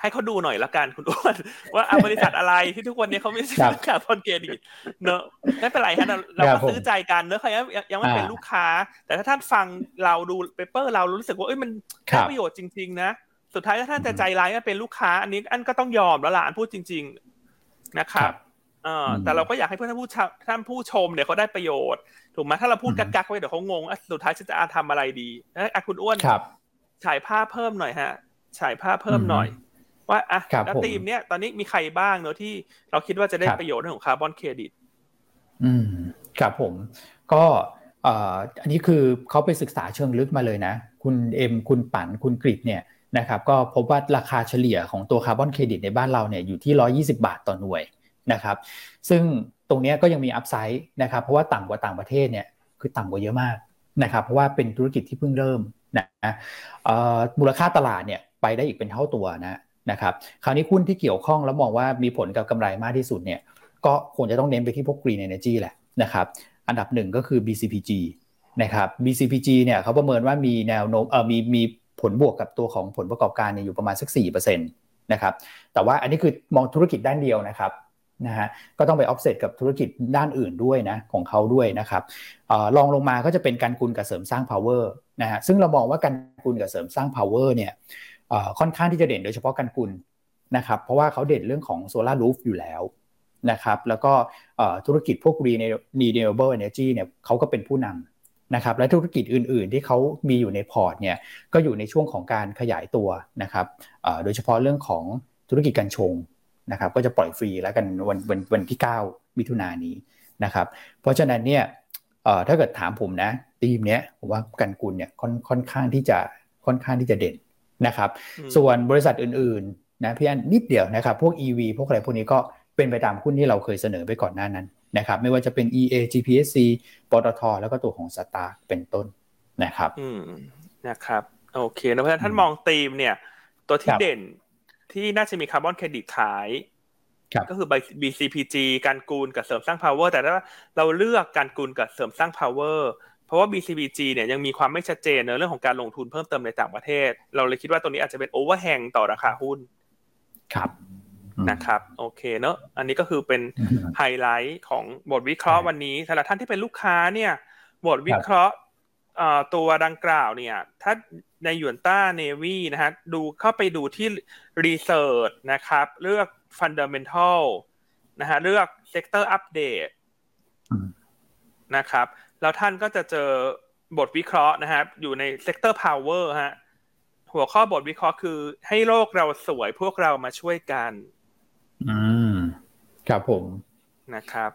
ให้เขาดูหน่อยละกันคุณอ้วนว่าบริษัทอะไรที่ทุกวันนี้เขาไม่ซื้อคาร์บอนเครดิตเนอะไม่เป็นไรฮะเราก็ซื้อใจกันเนอะใครยังไม่เป็นลูกค้า แต่ถ้าท่านฟังเราดูเปเปอร์เรารู้สึกว่าเอ้ยมันได้ประโยชน์จริง ๆ นะ สุดท้ายถ้าท่านจะใจร้ายเป็นลูกค้า อันนี้อันก็ต้องยอมแล้วล่ะอันพูดจริง ๆนะครับเออแต่เราก็อยากให้เพื่อนท่านผู้ท่านผู้ชมเนี่ยเขาได้ประโยชน์ถูกไหมถ้าเราพูดกักๆไว้เดี๋ยวเขางงสุดท้ายจะทำอะไรดีอะคุณอ้วนฉายภาพเพิ่มหน่อยฮะฉายภาพเพิ่มหน่อย ว่าอะแล้วทีมเนี้ยตอนนี้มีใครบ้างเนอะที่เราคิดว่าจะได้ประโยชน์เรื่องของคาร์บอนเครดิต อืมครับผม ก็อันนี้คือเขาไปศึกษาเชิงลึกมาเลยนะ คุณเอ็มคุณปั่นคุณกริดเนี่ยนะครับก็พบว่าราคาเฉลี่ยของตัวคาร์บอนเครดิตในบ้านเราเนี่ยอยู่ที่ 120 บาทต่อหน่วยนะครับ ซึ่งตรงนี้ก็ยังมี upside นะครับเพราะว่าต่ำกว่าต่างประเทศเนี่ยคือต่ำกว่าเยอะมากนะครับเพราะว่าเป็นธุรกิจที่เพิ่งเริ่มนะมูลค่าตลาดเนี่ยไปได้อีกเป็นเท่าตัวนะ นะครับคราวนี้หุ้นที่เกี่ยวข้องแล้วมองว่ามีผลกับกำไรมากที่สุดเนี่ยก็คงจะต้องเน้นไปที่พวก Green Energy แหละนะครับอันดับหนึ่งก็คือ BCPG นะครับ BCPG เนี่ยเขาประเมินว่ามีแนวโน้มเออมีมีผลบวกกับตัวของผลประกอบการเนี่ยอยู่ประมาณสัก4%นะครับแต่ว่าอันนี้คือมองธุรกิจด้านเดียวนะครับนะฮะก็ต้องไปออฟเซตกับธุรกิจด้านอื่นด้วยนะของเขาด้วยนะครับอลองลงมาก็จะเป็นการกุลกับเสริมสร้าง power นะฮะซึ่งเรามองว่าการกุลกับเสริมสร้าง power เนี่ย ค่อนข้างที่จะเด่นโดยเฉพาะการกุลนะครับเพราะว่าเขาเด่นเรื่องของโซลารูฟอยู่แล้วนะครับแล้วก็ธุรกิจพวก renewable energy เนี่ยเขาก็เป็นผู้นำนะครับและธุรกิจอื่น ๆ ที่เขามีอยู่ในพอร์ตเนี่ยก็อยู่ในช่วงของการขยายตัวนะครับโดยเฉพาะเรื่องของธุรกิจการชงนะครับก็จะปล่อยฟรีแล้วกันวันวันวันที่ 9 มิถุนายนนี้นะครับเพราะฉะนั้นเนี่ยถ้าเกิดถามผมนะทีมเนี้ยผมว่ากันกุลเนี่ยค่อนค่อนข้างที่จะค่อนข้างที่จะเด่น นะครับส่วนบริษัทอื่นๆนะพี่อันนิดเดียวนะครับพวก EV พวกอะไรพวกนี้ก็เป็นไปตามหุ้นที่เราเคยเสนอไปก่อนหน้านั้นนะครับไม่ว่าจะเป็น EA GPSC ปตทแล้วก็ตัวของสตาร์เป็นต้นนะครับอืมนะครับโอเคนะเพราะฉะนั้นท่านมองธีมเนี่ย ตัวที่เด่นที่น่าจะมีคาร์บอนเครดิตขายก็คือ BCPG การกูลกับเสริมสร้าง power แต่ถ้าเราเลือกการกูลกับเสริมสร้าง power เพราะว่า BCPG เนี่ยยังมีความไม่ชัดเจนในเรื่องของการลงทุนเพิ่มเติมในต่างประเทศ เราเลยคิดว่าตัวนี้อาจจะเป็น overhang ต่อราคาหุ้นครับนะครับโอเคเนอะอันนี้ก็คือเป็นไฮไลท์ของบทวิเคราะห์วันนี้สำหรับท่านที่เป็นลูกค้าเนี่ยบทวิเคราะห์ตัวดังกล่าวเนี่ย ถ้าในหยวนต้า Navi นะฮะดูเข้าไปดูที่research นะครับ เลือก fundamental นะฮะเลือก sector update นะครับ แล้วท่านก็จะเจอบทวิเคราะห์นะครับ อยู่ใน sector power ฮะหัวข้อบทวิเคราะห์คือ ให้โลกเราสวยพวกเรามาช่วยกัน อืมครับผมนะครับ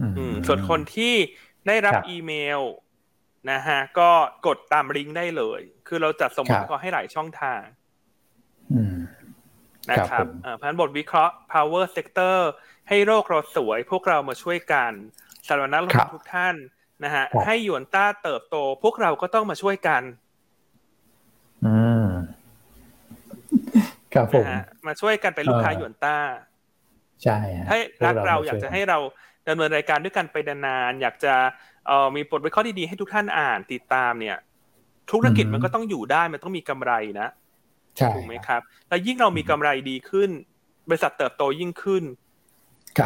อืมส่วนคนที่ได้รับอีเมลนะฮะก็กดตามลิงก์ได้เลย คือเราจัดสมมติก็ให้หลายช่องทางนะครับพันบทวิเคราะห์ power sector ให้โลกเราสวยพวกเรามาช่วยกันสำหรับนักลงทุนทุกท่าน นะฮะให้หยวนต้าเติบโต พวกเราก็ต้องมาช่วยกันอืมครับผมมาช่วยกันเป็นลูกค้าหยวนต้าใช่ให้รักเราอยากจะให้เราดำเนินรายการด้วยกันไปนานๆอยากจะเอ่อมีบทวิเคราะห์ดีๆให้ทุกท่านอ่านติดตามเนี่ย ธุรกิจมันก็ต้องอยู่ได้มันต้องมีกำไรนะถูกไหมครับ แล้วยิ่งเรามีกำไรดีขึ้น บริษัทเติบโตยิ่งขึ้น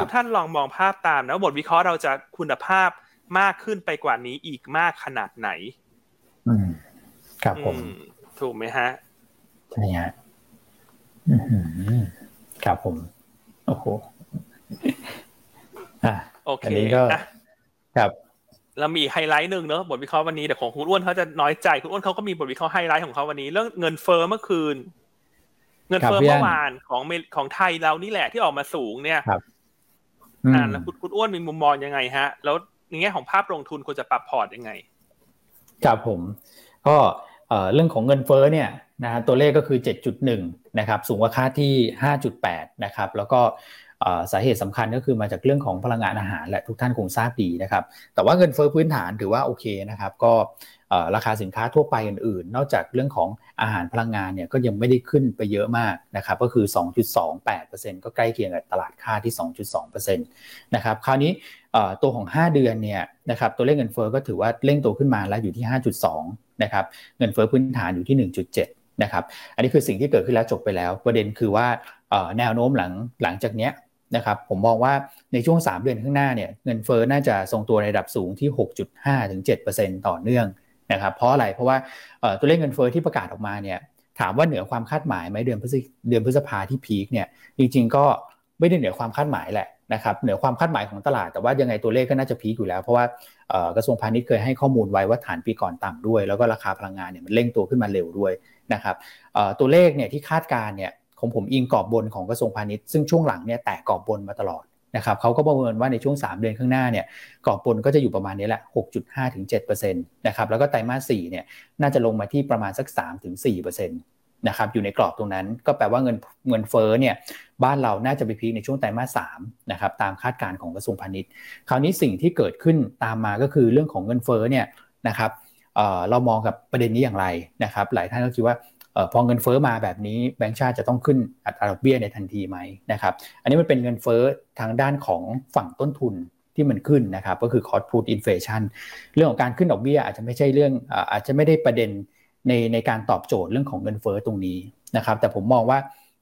ทุกท่านลองมองภาพตามนะบทวิเคราะห์เราจะคุณภาพ มากขึ้นไปกว่านี้อีกมากขนาดไหน อืมครับผมถูกไหมฮะใช่ฮะครับผม โอ้โหอะโอเคอันนี้ก็ครับเรามีไฮไลท์หนึ่งเนอะบทวิเคราะห์วันนี้แต่ของคุณอ้วนเขาจะน้อยใจคุณอ้วนเขาก็มีบทวิเคราะห์ไฮไลท์ของเขาวันนี้ เรื่องเงินเฟ้อเมื่อคืน เงินเฟ้อเมื่อวานของของไทยเรานี่แหละที่ออกมาสูงเนี่ยอ่าแล้วคุณคุณอ้วนมีมุมมองยังไงฮะ แล้ว ในแง่ของภาพลงทุนควรจะปรับพอร์ตยังไงครับผมก็เรื่องของเงินเฟ้อเนี่ยนะฮะตัวเลขก็คือ 7.1นะครับสูงกว่าค่าที่ 5.8นะครับแล้วก็สาเหตุสำคัญก็คือมาจากเรื่องของพลังงานอาหารแหละทุกท่านคงทราบดีนะครับแต่ว่าเงินเฟ้อพื้นฐานถือว่าโอเคนะครับก็ราคาสินค้าทั่วไปอื่นๆ นอกจากเรื่องของอาหารพลังงานเนี่ยก็ยังไม่ได้ขึ้นไปเยอะมากนะครับก็คือ 2.28%ก็ใกล้เคียงกับตลาดค่าที่ 2.2%นะครับคราวนี้ ตัวของ 5 เดือนเนี่ยนะครับตัวเลขเงินเฟ้อก็ถือว่าเร่งตัวขึ้นมาแล้วอยู่ที่ 5.2นะครับเงินเฟ้อพื้นฐานอยู่ที่ 1.7นะครับอันนี้คือสิ่งที่เกิดขึ้นแล้วจบไปแล้ว ประเด็นคือว่าแนวโน้มหลังหลังจากเนี้ยนะครับผมมองว่าในช่วง 3 เดือนข้างหน้าเนี่ยเงินเฟ้อน่าจะทรงตัวในระดับสูงที่ 6.5ถึง7%ต่อเนื่องนะครับเพราะอะไรเพราะว่าตัวเลขเงินเฟ้อที่ประกาศออกมาเนี่ยถามว่าเหนือความคาดหมายไหมเดือนพฤษเดือนพฤษภาที่พีคเนี่ยจริงๆก็ไม่ได้เหนือความคาดหมายแหละ นะครับเหนือความคาดหมายของตลาดแต่ว่ายังไงตัวเลขก็น่าจะพีคอยู่แล้ว เพราะว่ากระทรวงพาณิชย์เคยให้ข้อมูลไว้ว่าฐานปีก่อนต่ำด้วย แล้วก็ราคาพลังงานเนี่ยมันเร่งตัวขึ้นมาเร็วด้วยนะครับตัวเลขเนี่ยที่คาดการเนี่ยของผมอิงกรอบบนของกระทรวงพาณิชย์ซึ่งช่วงหลังเนี่ยแตกกรอบบนมาตลอดนะครับเขาก็ประเมินว่าในช่วง 3 เดือนข้างหน้าเนี่ยกรอบบนก็จะอยู่ประมาณนี้แหละ 6.5ถึง7%นะครับแล้วก็ไตรมาส4เนี่ยน่าจะลงมาที่ประมาณสัก3ถึง4% นะครับอยู่ในกรอบตรงนั้น ก็แปลว่าเงินเงินเฟ้อเนี่ยบ้านเราน่าจะไปพีคในช่วงไตรมาส3นะครับตามคาดการณ์ของกระทรวงพาณิชย์ คราวนี้สิ่งที่เกิดขึ้นตามมาก็คือเรื่องของเงินเฟ้อเนี่ยนะครับเรามองกับประเด็นนี้อย่างไรนะครับ หลายท่านก็คิดว่าพอเงินเฟอ้อมาแบบนี้แบงก์ชาติจะต้องขึ้นอัตราดอกเบี้ยในทันทีไหมนะครับอันนี้มันเป็นเงินเฟอ้อทางด้านของฝั่งต้นทุนที่มันขึ้นนะครับก็คือ cost push inflation เรื่องของการขึ้นดอกเบี้ยอาจจะไม่ใช่เรื่องอาจจะไม่ได้ประเด็น ในในการตอบโจทย์เรื่องของเงินเฟ้อตรงนี้นะครับ แต่ผมมองว่า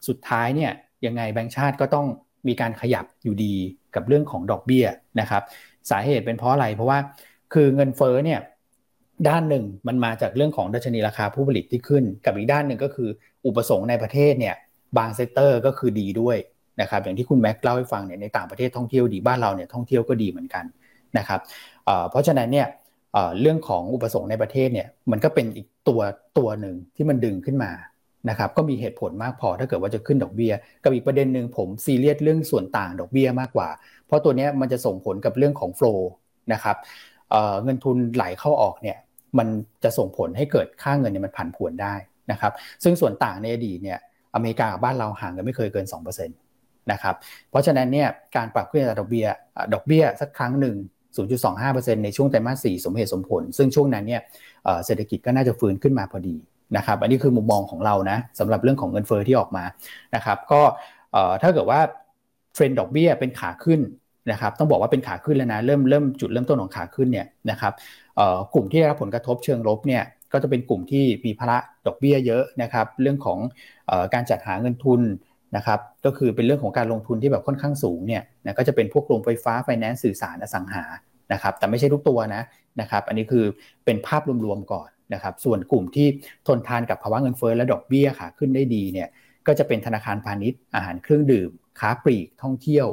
สุดท้ายเนี่ยยังไงแบงก์ชาติก็ต้องมีการขยับอยู่ดีกับเรื่องของดอกเบี้ยนะครับสาเหตุเป็นเพราะอะไรเพราะว่าคือเงินเฟ้อเนี่ยด้านหนึ่งมันมาจากเรื่องของดัชนีราคาผู้ผลิตที่ขึ้น กับอีกด้านหนึ่งก็คือ อุปสงค์ในประเทศเนี่ยบาง sector ก็คือดีด้วยนะครับอย่างที่คุณแม็กเล่าให้ฟังเนี่ยในต่างประเทศท่องเที่ยวดีบ้านเราเนี่ยท่องเที่ยวก็ดีเหมือนกันนะครับเพราะฉะนั้นเนี่ย เรื่องของอุปสงค์ในประเทศเนี่ยมันก็เป็นอีกตัวตัวหนึ่งที่มันดึงขึ้นมานะครับก็มีเหตุผลมากพอถ้าเกิดว่าจะขึ้นดอกเบีย้ยกับอีกประเด็นหนึ่งผมซีเรียสเรื่องส่วนต่างดอกเบีย้ยมากกว่า เพราะตัวนี้มันจะส่งผลกับเรื่องของโฟล์นะครับเงินทุนไหลเข้าออกเนี่ยมันจะส่งผลให้เกิดค่าเงินเนี่ยมันผันผวนได้นะครับซึ่งส่วนต่างในอดีตเนี่ยอเมริกากับบ้านเราห่างกันไม่เคยเกิน 2%นะครับเพราะฉะนั้นเนี่ยการปรับขึ้นอัตราดอกเบี้ยดอกเบี้ยสักครั้งหนึ่ง 0.25%ในช่วงไตรมาส4สมเหตุสมผล ซึ่งช่วงนั้นเนี่ยเศรษฐกิจก็น่าจะฟื้นขึ้นมาพอดีนะครับ อันนี้คือมุมมองของเรานะสำหรับเรื่องของเงินเฟอ้อที่ออกมานะครับ ก็ถ้าเกิดว่าเทรนด์ดอกเบี้ยเป็นขาขึ้นนะครับต้องบอกว่าเป็นขาขึ้นแล้วนะเริ่มเริ่มจุดเริ่มต้นของขาขึ้นเนี่ยนะครับกลุ่มที่ได้รับผลกระทบเชิงลบเนี่ยก็จะเป็นกลุ่มที่มีภาระดอกเบี้ยเยอะนะครับ เรื่องของการจัดหาเงินทุน นะครับก็คือเป็นเรื่องของการลงทุนที่แบบค่อนข้างสูงเนี่ยนะก็จะเป็นพวกโรงไฟฟ้าไฟแนนซ์สื่อสารอสังหานะครับแต่ไม่ใช่ทุกตัวนะนะครับอันนี้คือเป็นภาพรวมๆก่อนนะครับส่วนกลุ่มที่ทนทานกับภาวะเงินเฟ้อและดอกเบี้ยขาขึ้นได้ดีเนี่ยก็จะเป็นธนาคารพาณิชย์อาหารเครื่องดื่ม ค้าปลีกท่องเที่ยว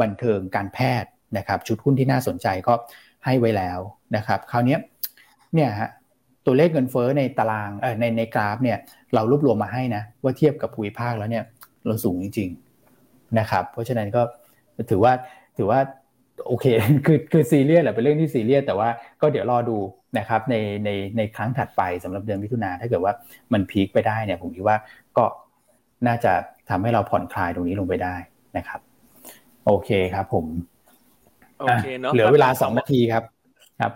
บันเทิงการแพทย์นะครับชุดหุ้นที่น่าสนใจก็ให้ไว้แล้วนะครับคราวนี้เนี่ยฮะตัวเลขเงินเฟ้อในตารางในในกราฟเนี่ยเรารวบรวมมาให้นะว่าเทียบกับภูมิภาคแล้วเนี่ย เราสูงจริง ๆ นะครับ เพราะฉะนั้นก็ถือว่าถือว่าโอเค คือคือซีเรียสแหละเป็นเรื่องที่ซีเรียสแต่ว่าก็เดี๋ยวรอดูนะครับในในในครั้งถัดไปสำหรับเดือนมิถุนาถ้าเกิดว่ามันพีคไปได้เนี่ยผมคิดว่าก็น่าจะทำให้เราผ่อนคลายตรงนี้ลงไปได้นะครับ โอเคครับ ผมโอเคเนาะเหลือเวลาสองนาทีครับ ครับ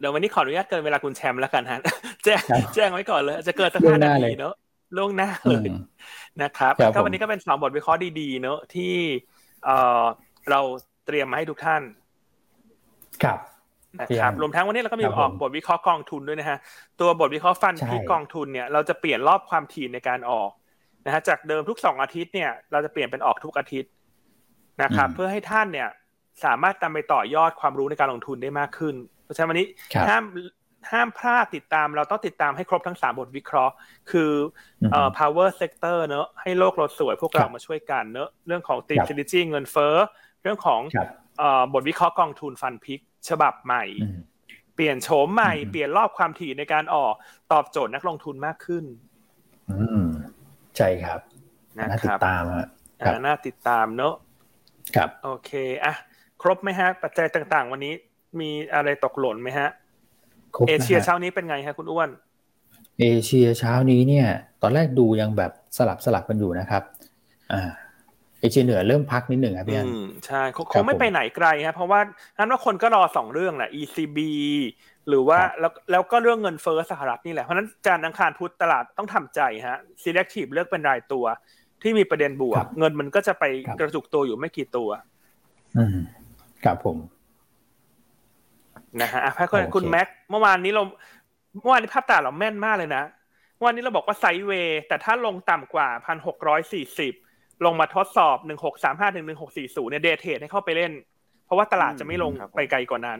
เดี๋ยววันนี้ขออนุญาตเกินเวลาคุณแชมป์แล้วกันฮะแจ้งแจ้งไว้ก่อนเลย จะเกินสักห้านาทีเนาะล่วงหน้าเลย นะครับก็วันนี้ก็เป็นสองบทวิเคราะห์ดีๆเนาะที่เออเราเตรียมมาให้ทุกท่าน ครับนะครับรวมทั้งวันนี้เราก็มีออกบทวิเคราะห์กองทุนด้วยนะฮะตัวบทวิเคราะห์ฟันที่กองทุนเนี่ยเราจะเปลี่ยนรอบความถี่ในการออกนะฮะจากเดิมทุกสองอาทิตย์เนี่ยเราจะเปลี่ยนเป็นออกทุกอาทิตย์นะครับ เพื่อให้ท่านเนี่ยสามารถนำไปต่อยอดความรู้ในการลงทุนได้มากขึ้น เพราะฉะนั้นวันนี้ห้าม ห้ามพลาดติดตามเราต้องติดตามให้ครบทั้งสามบทวิเคราะห์ คือเอ่อ power sector เนอะให้โลกเราสวยพวกเรามาช่วยกันเนอะเรื่องของ t ี m strategy เงินเฟ้อเรื่องของเอ่อบทวิเคราะห์กองทุนฟันพิก ฉบับใหม่ เปลี่ยนโฉมใหม่ เปลี่ยนรอบความถี่ในการออกตอบโจทย์นักลงทุนมากขึ้นอืมใช่ครับน่าติดตามอะน่าติดตามเนอะครับ โอเคอะครบไหมฮะ ปัจจัยต่าง ๆ วันนี้มีอะไรตกหล่นไหมฮะ เอเชียเช้านี้เป็นไงฮะคุณอ้วน เอเชียเช้านี้เนี่ย ตอนแรกดูยังแบบสลับสลับกันอยู่นะครับ อ่าเอเชียเหนือเริ่มพักนิดหนึ่งครับพี่อันใช่คงไม่ไปไหนไกลครับเพราะว่านั้นว่าคนก็รอสองเรื่องแหละ ECB หรือว่าแล้วแล้วก็เรื่องเงินเฟ้อสหรัฐนี่แหละ เพราะนั้นจานอังคารพุธตลาดต้องทำใจฮะ selective เลือกเป็นรายตัว ที่มีประเด็นบวก เงินมันก็จะไปกระจุกตัวอยู่ไม่กี่ตัว อืมครับผม นะฮะพคุณคุณแม็กเมื่อวานนี้เราเมื่อวานนี้ภาพตาเราแม่นมากเลยนะเมื่อวานนี้เราบอกว่าไซด์เวย์แต่ถ้าลงต่ำกว่าพันหกร้อยสี่สิบลงมาทดสอบหนึ่งหกสามห้าถึงหนึ่งหกสี่ศูนย์เนี่ยเดทเทรดให้เข้าไปเล่น เพราะว่าตลาดจะไม่ลงไปไกลกว่านั้น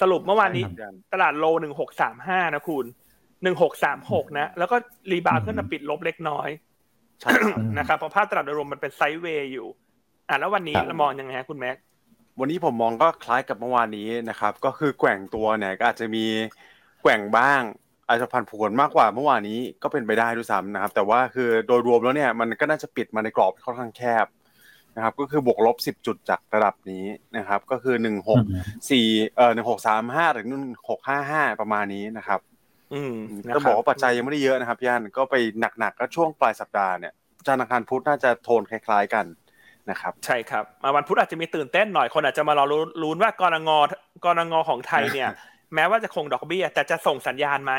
สรุปเมื่อวานนี้ตลาดโลหนึ่งหกสามห้านะคุณหนึ่งหกสามหกนะ แล้วก็รีบาวขึ้นมาปิดลบเล็กน้อยนะครับเพราะภาพตลาดโดยรวมมันเป็นไซด์เวย์อยู่ อ่าแล้ววันนี้เรามองยังไงคุณแม็ก วันนี้ผมมองก็คล้ายกับเมื่อวานนี้นะครับ ก็คือแกว่งตัวเนี่ยก็อาจจะมีแกว่งบ้าง อาจจะพันผวนมากกว่าเมื่อวานนี้ก็เป็นไปได้ด้วยซ้ำนะครับ แต่ว่าคือโดยรวมแล้วเนี่ยมันก็น่าจะปิดมาในกรอบค่อนข้างแคบนะครับ ก็คือบวกลบสิบจุดจากระดับนี้นะครับ ก็คือหนึ่งหกสี่เอ่อหนึ่งหกสามห้าถึงหนึ่งหกห้าห้าประมาณนี้นะครับอืมก็บอกว่าปัจจัยยังไม่ได้เยอะนะครับย่านก็ไปหนักๆก็ช่วงปลายสัปดาห์เนี่ยจานอังคารพุธน่าจะโทนคล้าย ๆ กัน นะครับใช่ครับมาวันพุธอาจจะมีตื่นเต้นหน่อยคนอาจจะมารอลุ้นว่ากรงงกรงงของไทยเนี่ย แม้ว่าจะคงดอกเบี้ย แต่จะส่งสัญญาณไหม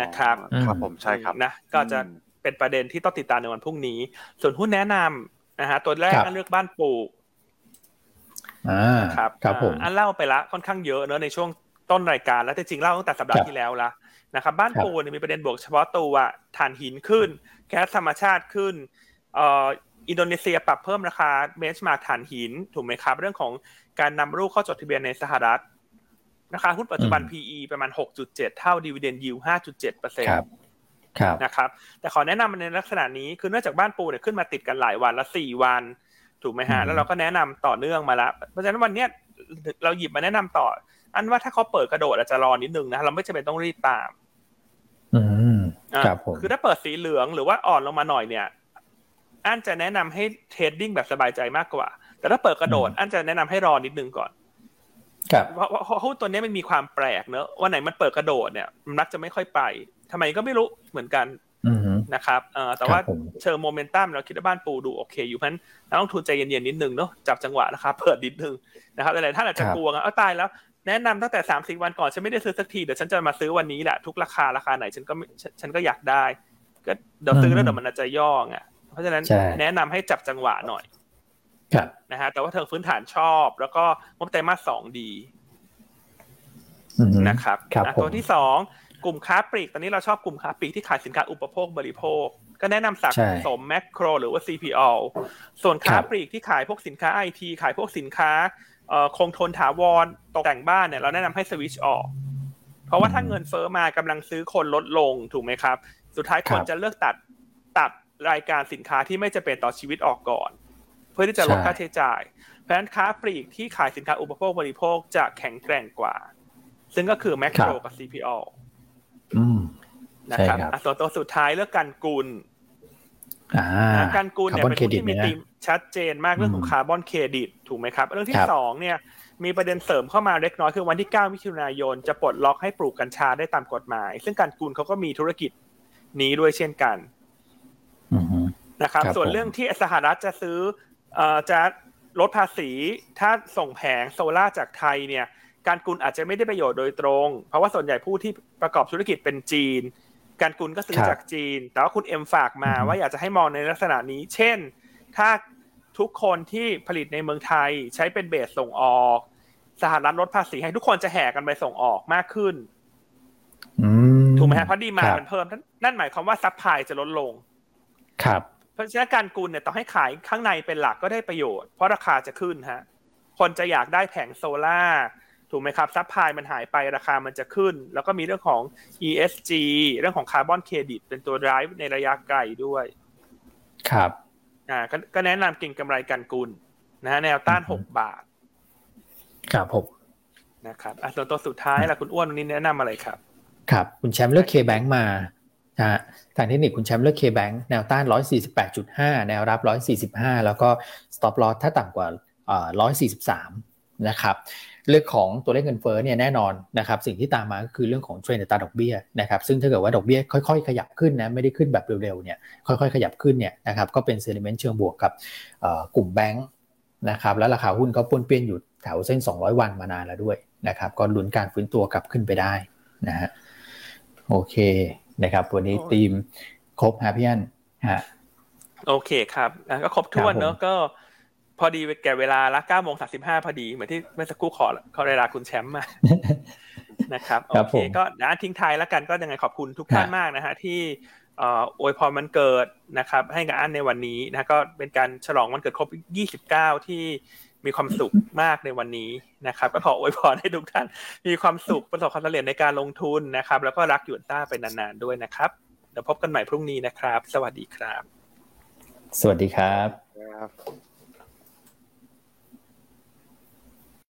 นะครับครับผมใช่ครับนะก็จะเป็นประเด็นที่ต้องติดตามในวันพรุ่งนี้ ส่วนหุ้นแนะนำนะฮะตัวแรกก็เลือกบ้านปูครับครับผมอันเล่าไปละค่อนข้างเยอะเนอะในช่วงต้นรายการแล้วจริงๆเล่าตั้งแต่สัปดาห์ที่แล้วละนะครับบ้านปูเนี่ยมีประเด็นบวกเฉพาะตัวถ่านหินขึ้น แก๊สธรรมชาติขึ้นเอ่ออินโดนีเซียปรับเพิ่มราคาเบนช์มาร์กถ่านหินถูกไหมครับ เรื่องของการนำรูปเข้าจดทะเบียนในสหรัฐ ราคาหุ้นปัจจุบัน PE ประมาณ 6.7 เท่าดีเวเดนยิว5.7เปอร์เซ็นต์นะครับแต่ขอแนะนำในลักษณะนี้คือเนื่องจากบ้านปูเนี่ยขึ้นมาติดกันหลายวันละสี่วัน ถูกไหมฮะ แล้วเราก็แนะนำต่อเนื่องมาแล้วเพราะฉะนั้นวันนี้เราหยิบมาแนะนำต่อ อันว่าถ้าเขาเปิดกระโดดอาจจะรอนิดนึงนะเราไม่จำเป็นต้องรีบตาม อืมครับผมคือถ้าเปิดสีเหลืองหรือว่าอ่อนลงมาหน่อยเนี่ย อันจะแนะนำให้เทรดดิ้งแบบสบายใจมากกว่า แต่ถ้าเปิดกระโดด อันจะแนะนำให้รอนิดนึงก่อนเพราะเพราะหุ้นตัวนี้มันมีความแปลกเนอะวันไหนมันเปิดกระโดดเนี่ยมันมักจะไม่ค่อยไปทำไมก็ไม่รู้เหมือนกันนะครับเออแต่ว่าเชิงโมเมนตัมเราคิดว่าบ้านปูดูโอเค อยู่เพราะนั้นนักลงทุนใจเย็นๆนิดนึงเนาะจับจังหวะนะครับเปิดนิดนึงนะครับหลายท่านอาจจะกลัวกันเอาตายแล้ว แนะนำตั้งแต่สามสี่วันก่อนฉันไม่ได้ซื้อสักทีเดี๋ยวฉันจะมาซื้อวันนี้แหละทุกราคาราคาไหนฉันก็ฉันก็อยากได้ ก็เดี๋ยวซื้อแล้วเดี๋ยวมันอาจจะย่อไง เพราะฉะนั้นแนะนำให้จับจังหวะหน่อยนะฮะแต่ว่าเทิงพื้นฐานชอบ แล้วก็งบไตรมาสสองดีนะครับตัวที่สองกลุ่มค้าปลีกตอนนี้เราชอบกลุ่มค้าปลีกที่ขายสินค้าอุปโภคบริโภค ก็แนะนำสักสมแมคโคร หรือว่า CPO ส่วนค้าปลีกที่ขายพวกสินค้าไอทีขายพวกสินค้าคงทนถาวรตกแต่งบ้านเนี่ยเราแนะนำให้สวิชออก เพราะว่าถ้าเงินเฟอ้อมากำลังซื้อคนลดลงถูกไหมครับ สุดท้ายคนจะเลือกตัดตัด รายการสินค้าที่ไม่จะเป็นต่อชีวิตออกก่อน เพื่อที่จะลดค่าใช้จ่าย เพราะฉะนั้นค้าปลีกที่ขายสินค้าอุปโภคบริโภคจะแข็งแกร่งกว่า ซึ่งก็คือแมคโครกับ CPO นะครับส่วนตัวสุดท้ายเรื่องการกุลการกุลเนี่ยเป็นที่มีธีมชัดเจนมากเรื่องของคาร์บอนเครดิตถูกไหมครับ เรื่องที่สองเนี่ยมีประเด็นเสริมเข้ามาเล็กน้อยคือวันที่ 9 มิถุนายน จะปลดล็อกให้ปลูกกัญชาได้ตามกฎหมาย ซึ่งการกุลเขาก็มีธุรกิจนี้ด้วยเช่นกัน นะครับ ส่วนเรื่องที่สหรัฐจะซื้อจะลดภาษีถ้าส่งแผงโซล่าจากไทยเนี่ย การกุลอาจจะไม่ได้ประโยชน์โดยตรง เพราะว่าส่วนใหญ่ผู้ที่ประกอบธุรกิจเป็นจีน การกุลก็ซื้อจากจีน แต่ว่าคุณเอ็มฝากมาว่าอยากจะให้มองในลักษณะนี้ เช่น ถ้าทุกคนที่ผลิตในเมืองไทยใช้เป็นเบสส่งออก สหรัฐลดภาษีให้ทุกคนจะแห่กันไปส่งออกมากขึ้นถูกไหมฮะเพราะ demand มันเพิ่ม นั่นหมายความว่า supply จะลดลง ครับเพราะฉะนั้นกันกุลเนี่ยต้องให้ขายข้างในเป็นหลักก็ได้ประโยชน์ เพราะราคาจะขึ้นฮะคนจะอยากได้แผงโซลาร์ถูกไหมครับ supply มันหายไปราคามันจะขึ้น แล้วก็มีเรื่องของ ESG เรื่องของคาร์บอนเครดิตเป็นตัว drive ในระยะไกลด้วย ครับอ่าก็แนะนำเก็งกำไรกันกุลนะฮะแนวต้านหกบาท ครับผมนะครับอะส่วนตัวสุดท้ายล่ะคุณอ้วนวันนี้แนะนำอะไรครับ ครับ คุณแชมป์เลือกเคแบงมา นะฮะทางเทคนิคคุณแชมป์เลือกเคแบงแนวต้านร้อยสี่สิบแปดจุดห้าแนวรับร้อยสี่สิบห้าแล้วก็ stop loss ถ้าต่ำกว่าอ่าร้อยสี่สิบสามนะครับ เรื่องของตัวเลขเงินเฟ้อเนี่ยแน่นอนนะครับสิ่งที่ตามมาก็คือเรื่องของเทรนด์ตาดอกเบี้ยนะครับซึ่งถ้าเกิดว่าดอกเบี้ยค่อยๆ ขยับขึ้นนะไม่ได้ขึ้นแบบเร็วๆเนี่ยค่อยๆ ขยับขึ้นเนี่ยนะครับก็เป็นเซนิเมนต์เชิงบวกกับกลุ่มแบงค์นะครับแล้วราคาหุ้นก็ปนเปี้ยนอยู่แถวเส้น 200 วันมานานแล้วด้วยนะครับก็ลุ้นการฟื้นตัวกลับขึ้นไปได้นะฮะโอเค นะครับ วันนี้ทีมครบฮะพี่อันฮะโอเคครับก็ครบถ้วนเนอะก็พอดีแก่เวลาละเก้าโมงสาสิบห้าพอดี เหมือนที่เมื่อสักครู่ขอขอเวลาคุณแชมป์มานะครับโอเคก็นะทิ้งท้ายแล้วกันก็ยังไงขอบคุณทุกท่านมากนะฮะที่อวยพรมันเกิดนะครับ ให้กับอันในวันนี้นะก็เป็นการฉลองวันเกิดครบ 29 ที่ มีความสุขมากในวันนี้นะครับ ก็ขออวยพรให้ทุกท่าน มีความสุขประสบความสำเร็จในการลงทุนนะครับ แล้วก็รักยวนต้าไปนานๆด้วยนะครับเดี๋ยวพบกันใหม่พรุ่งนี้นะครับ สวัสดีครับ สวัสดีครับ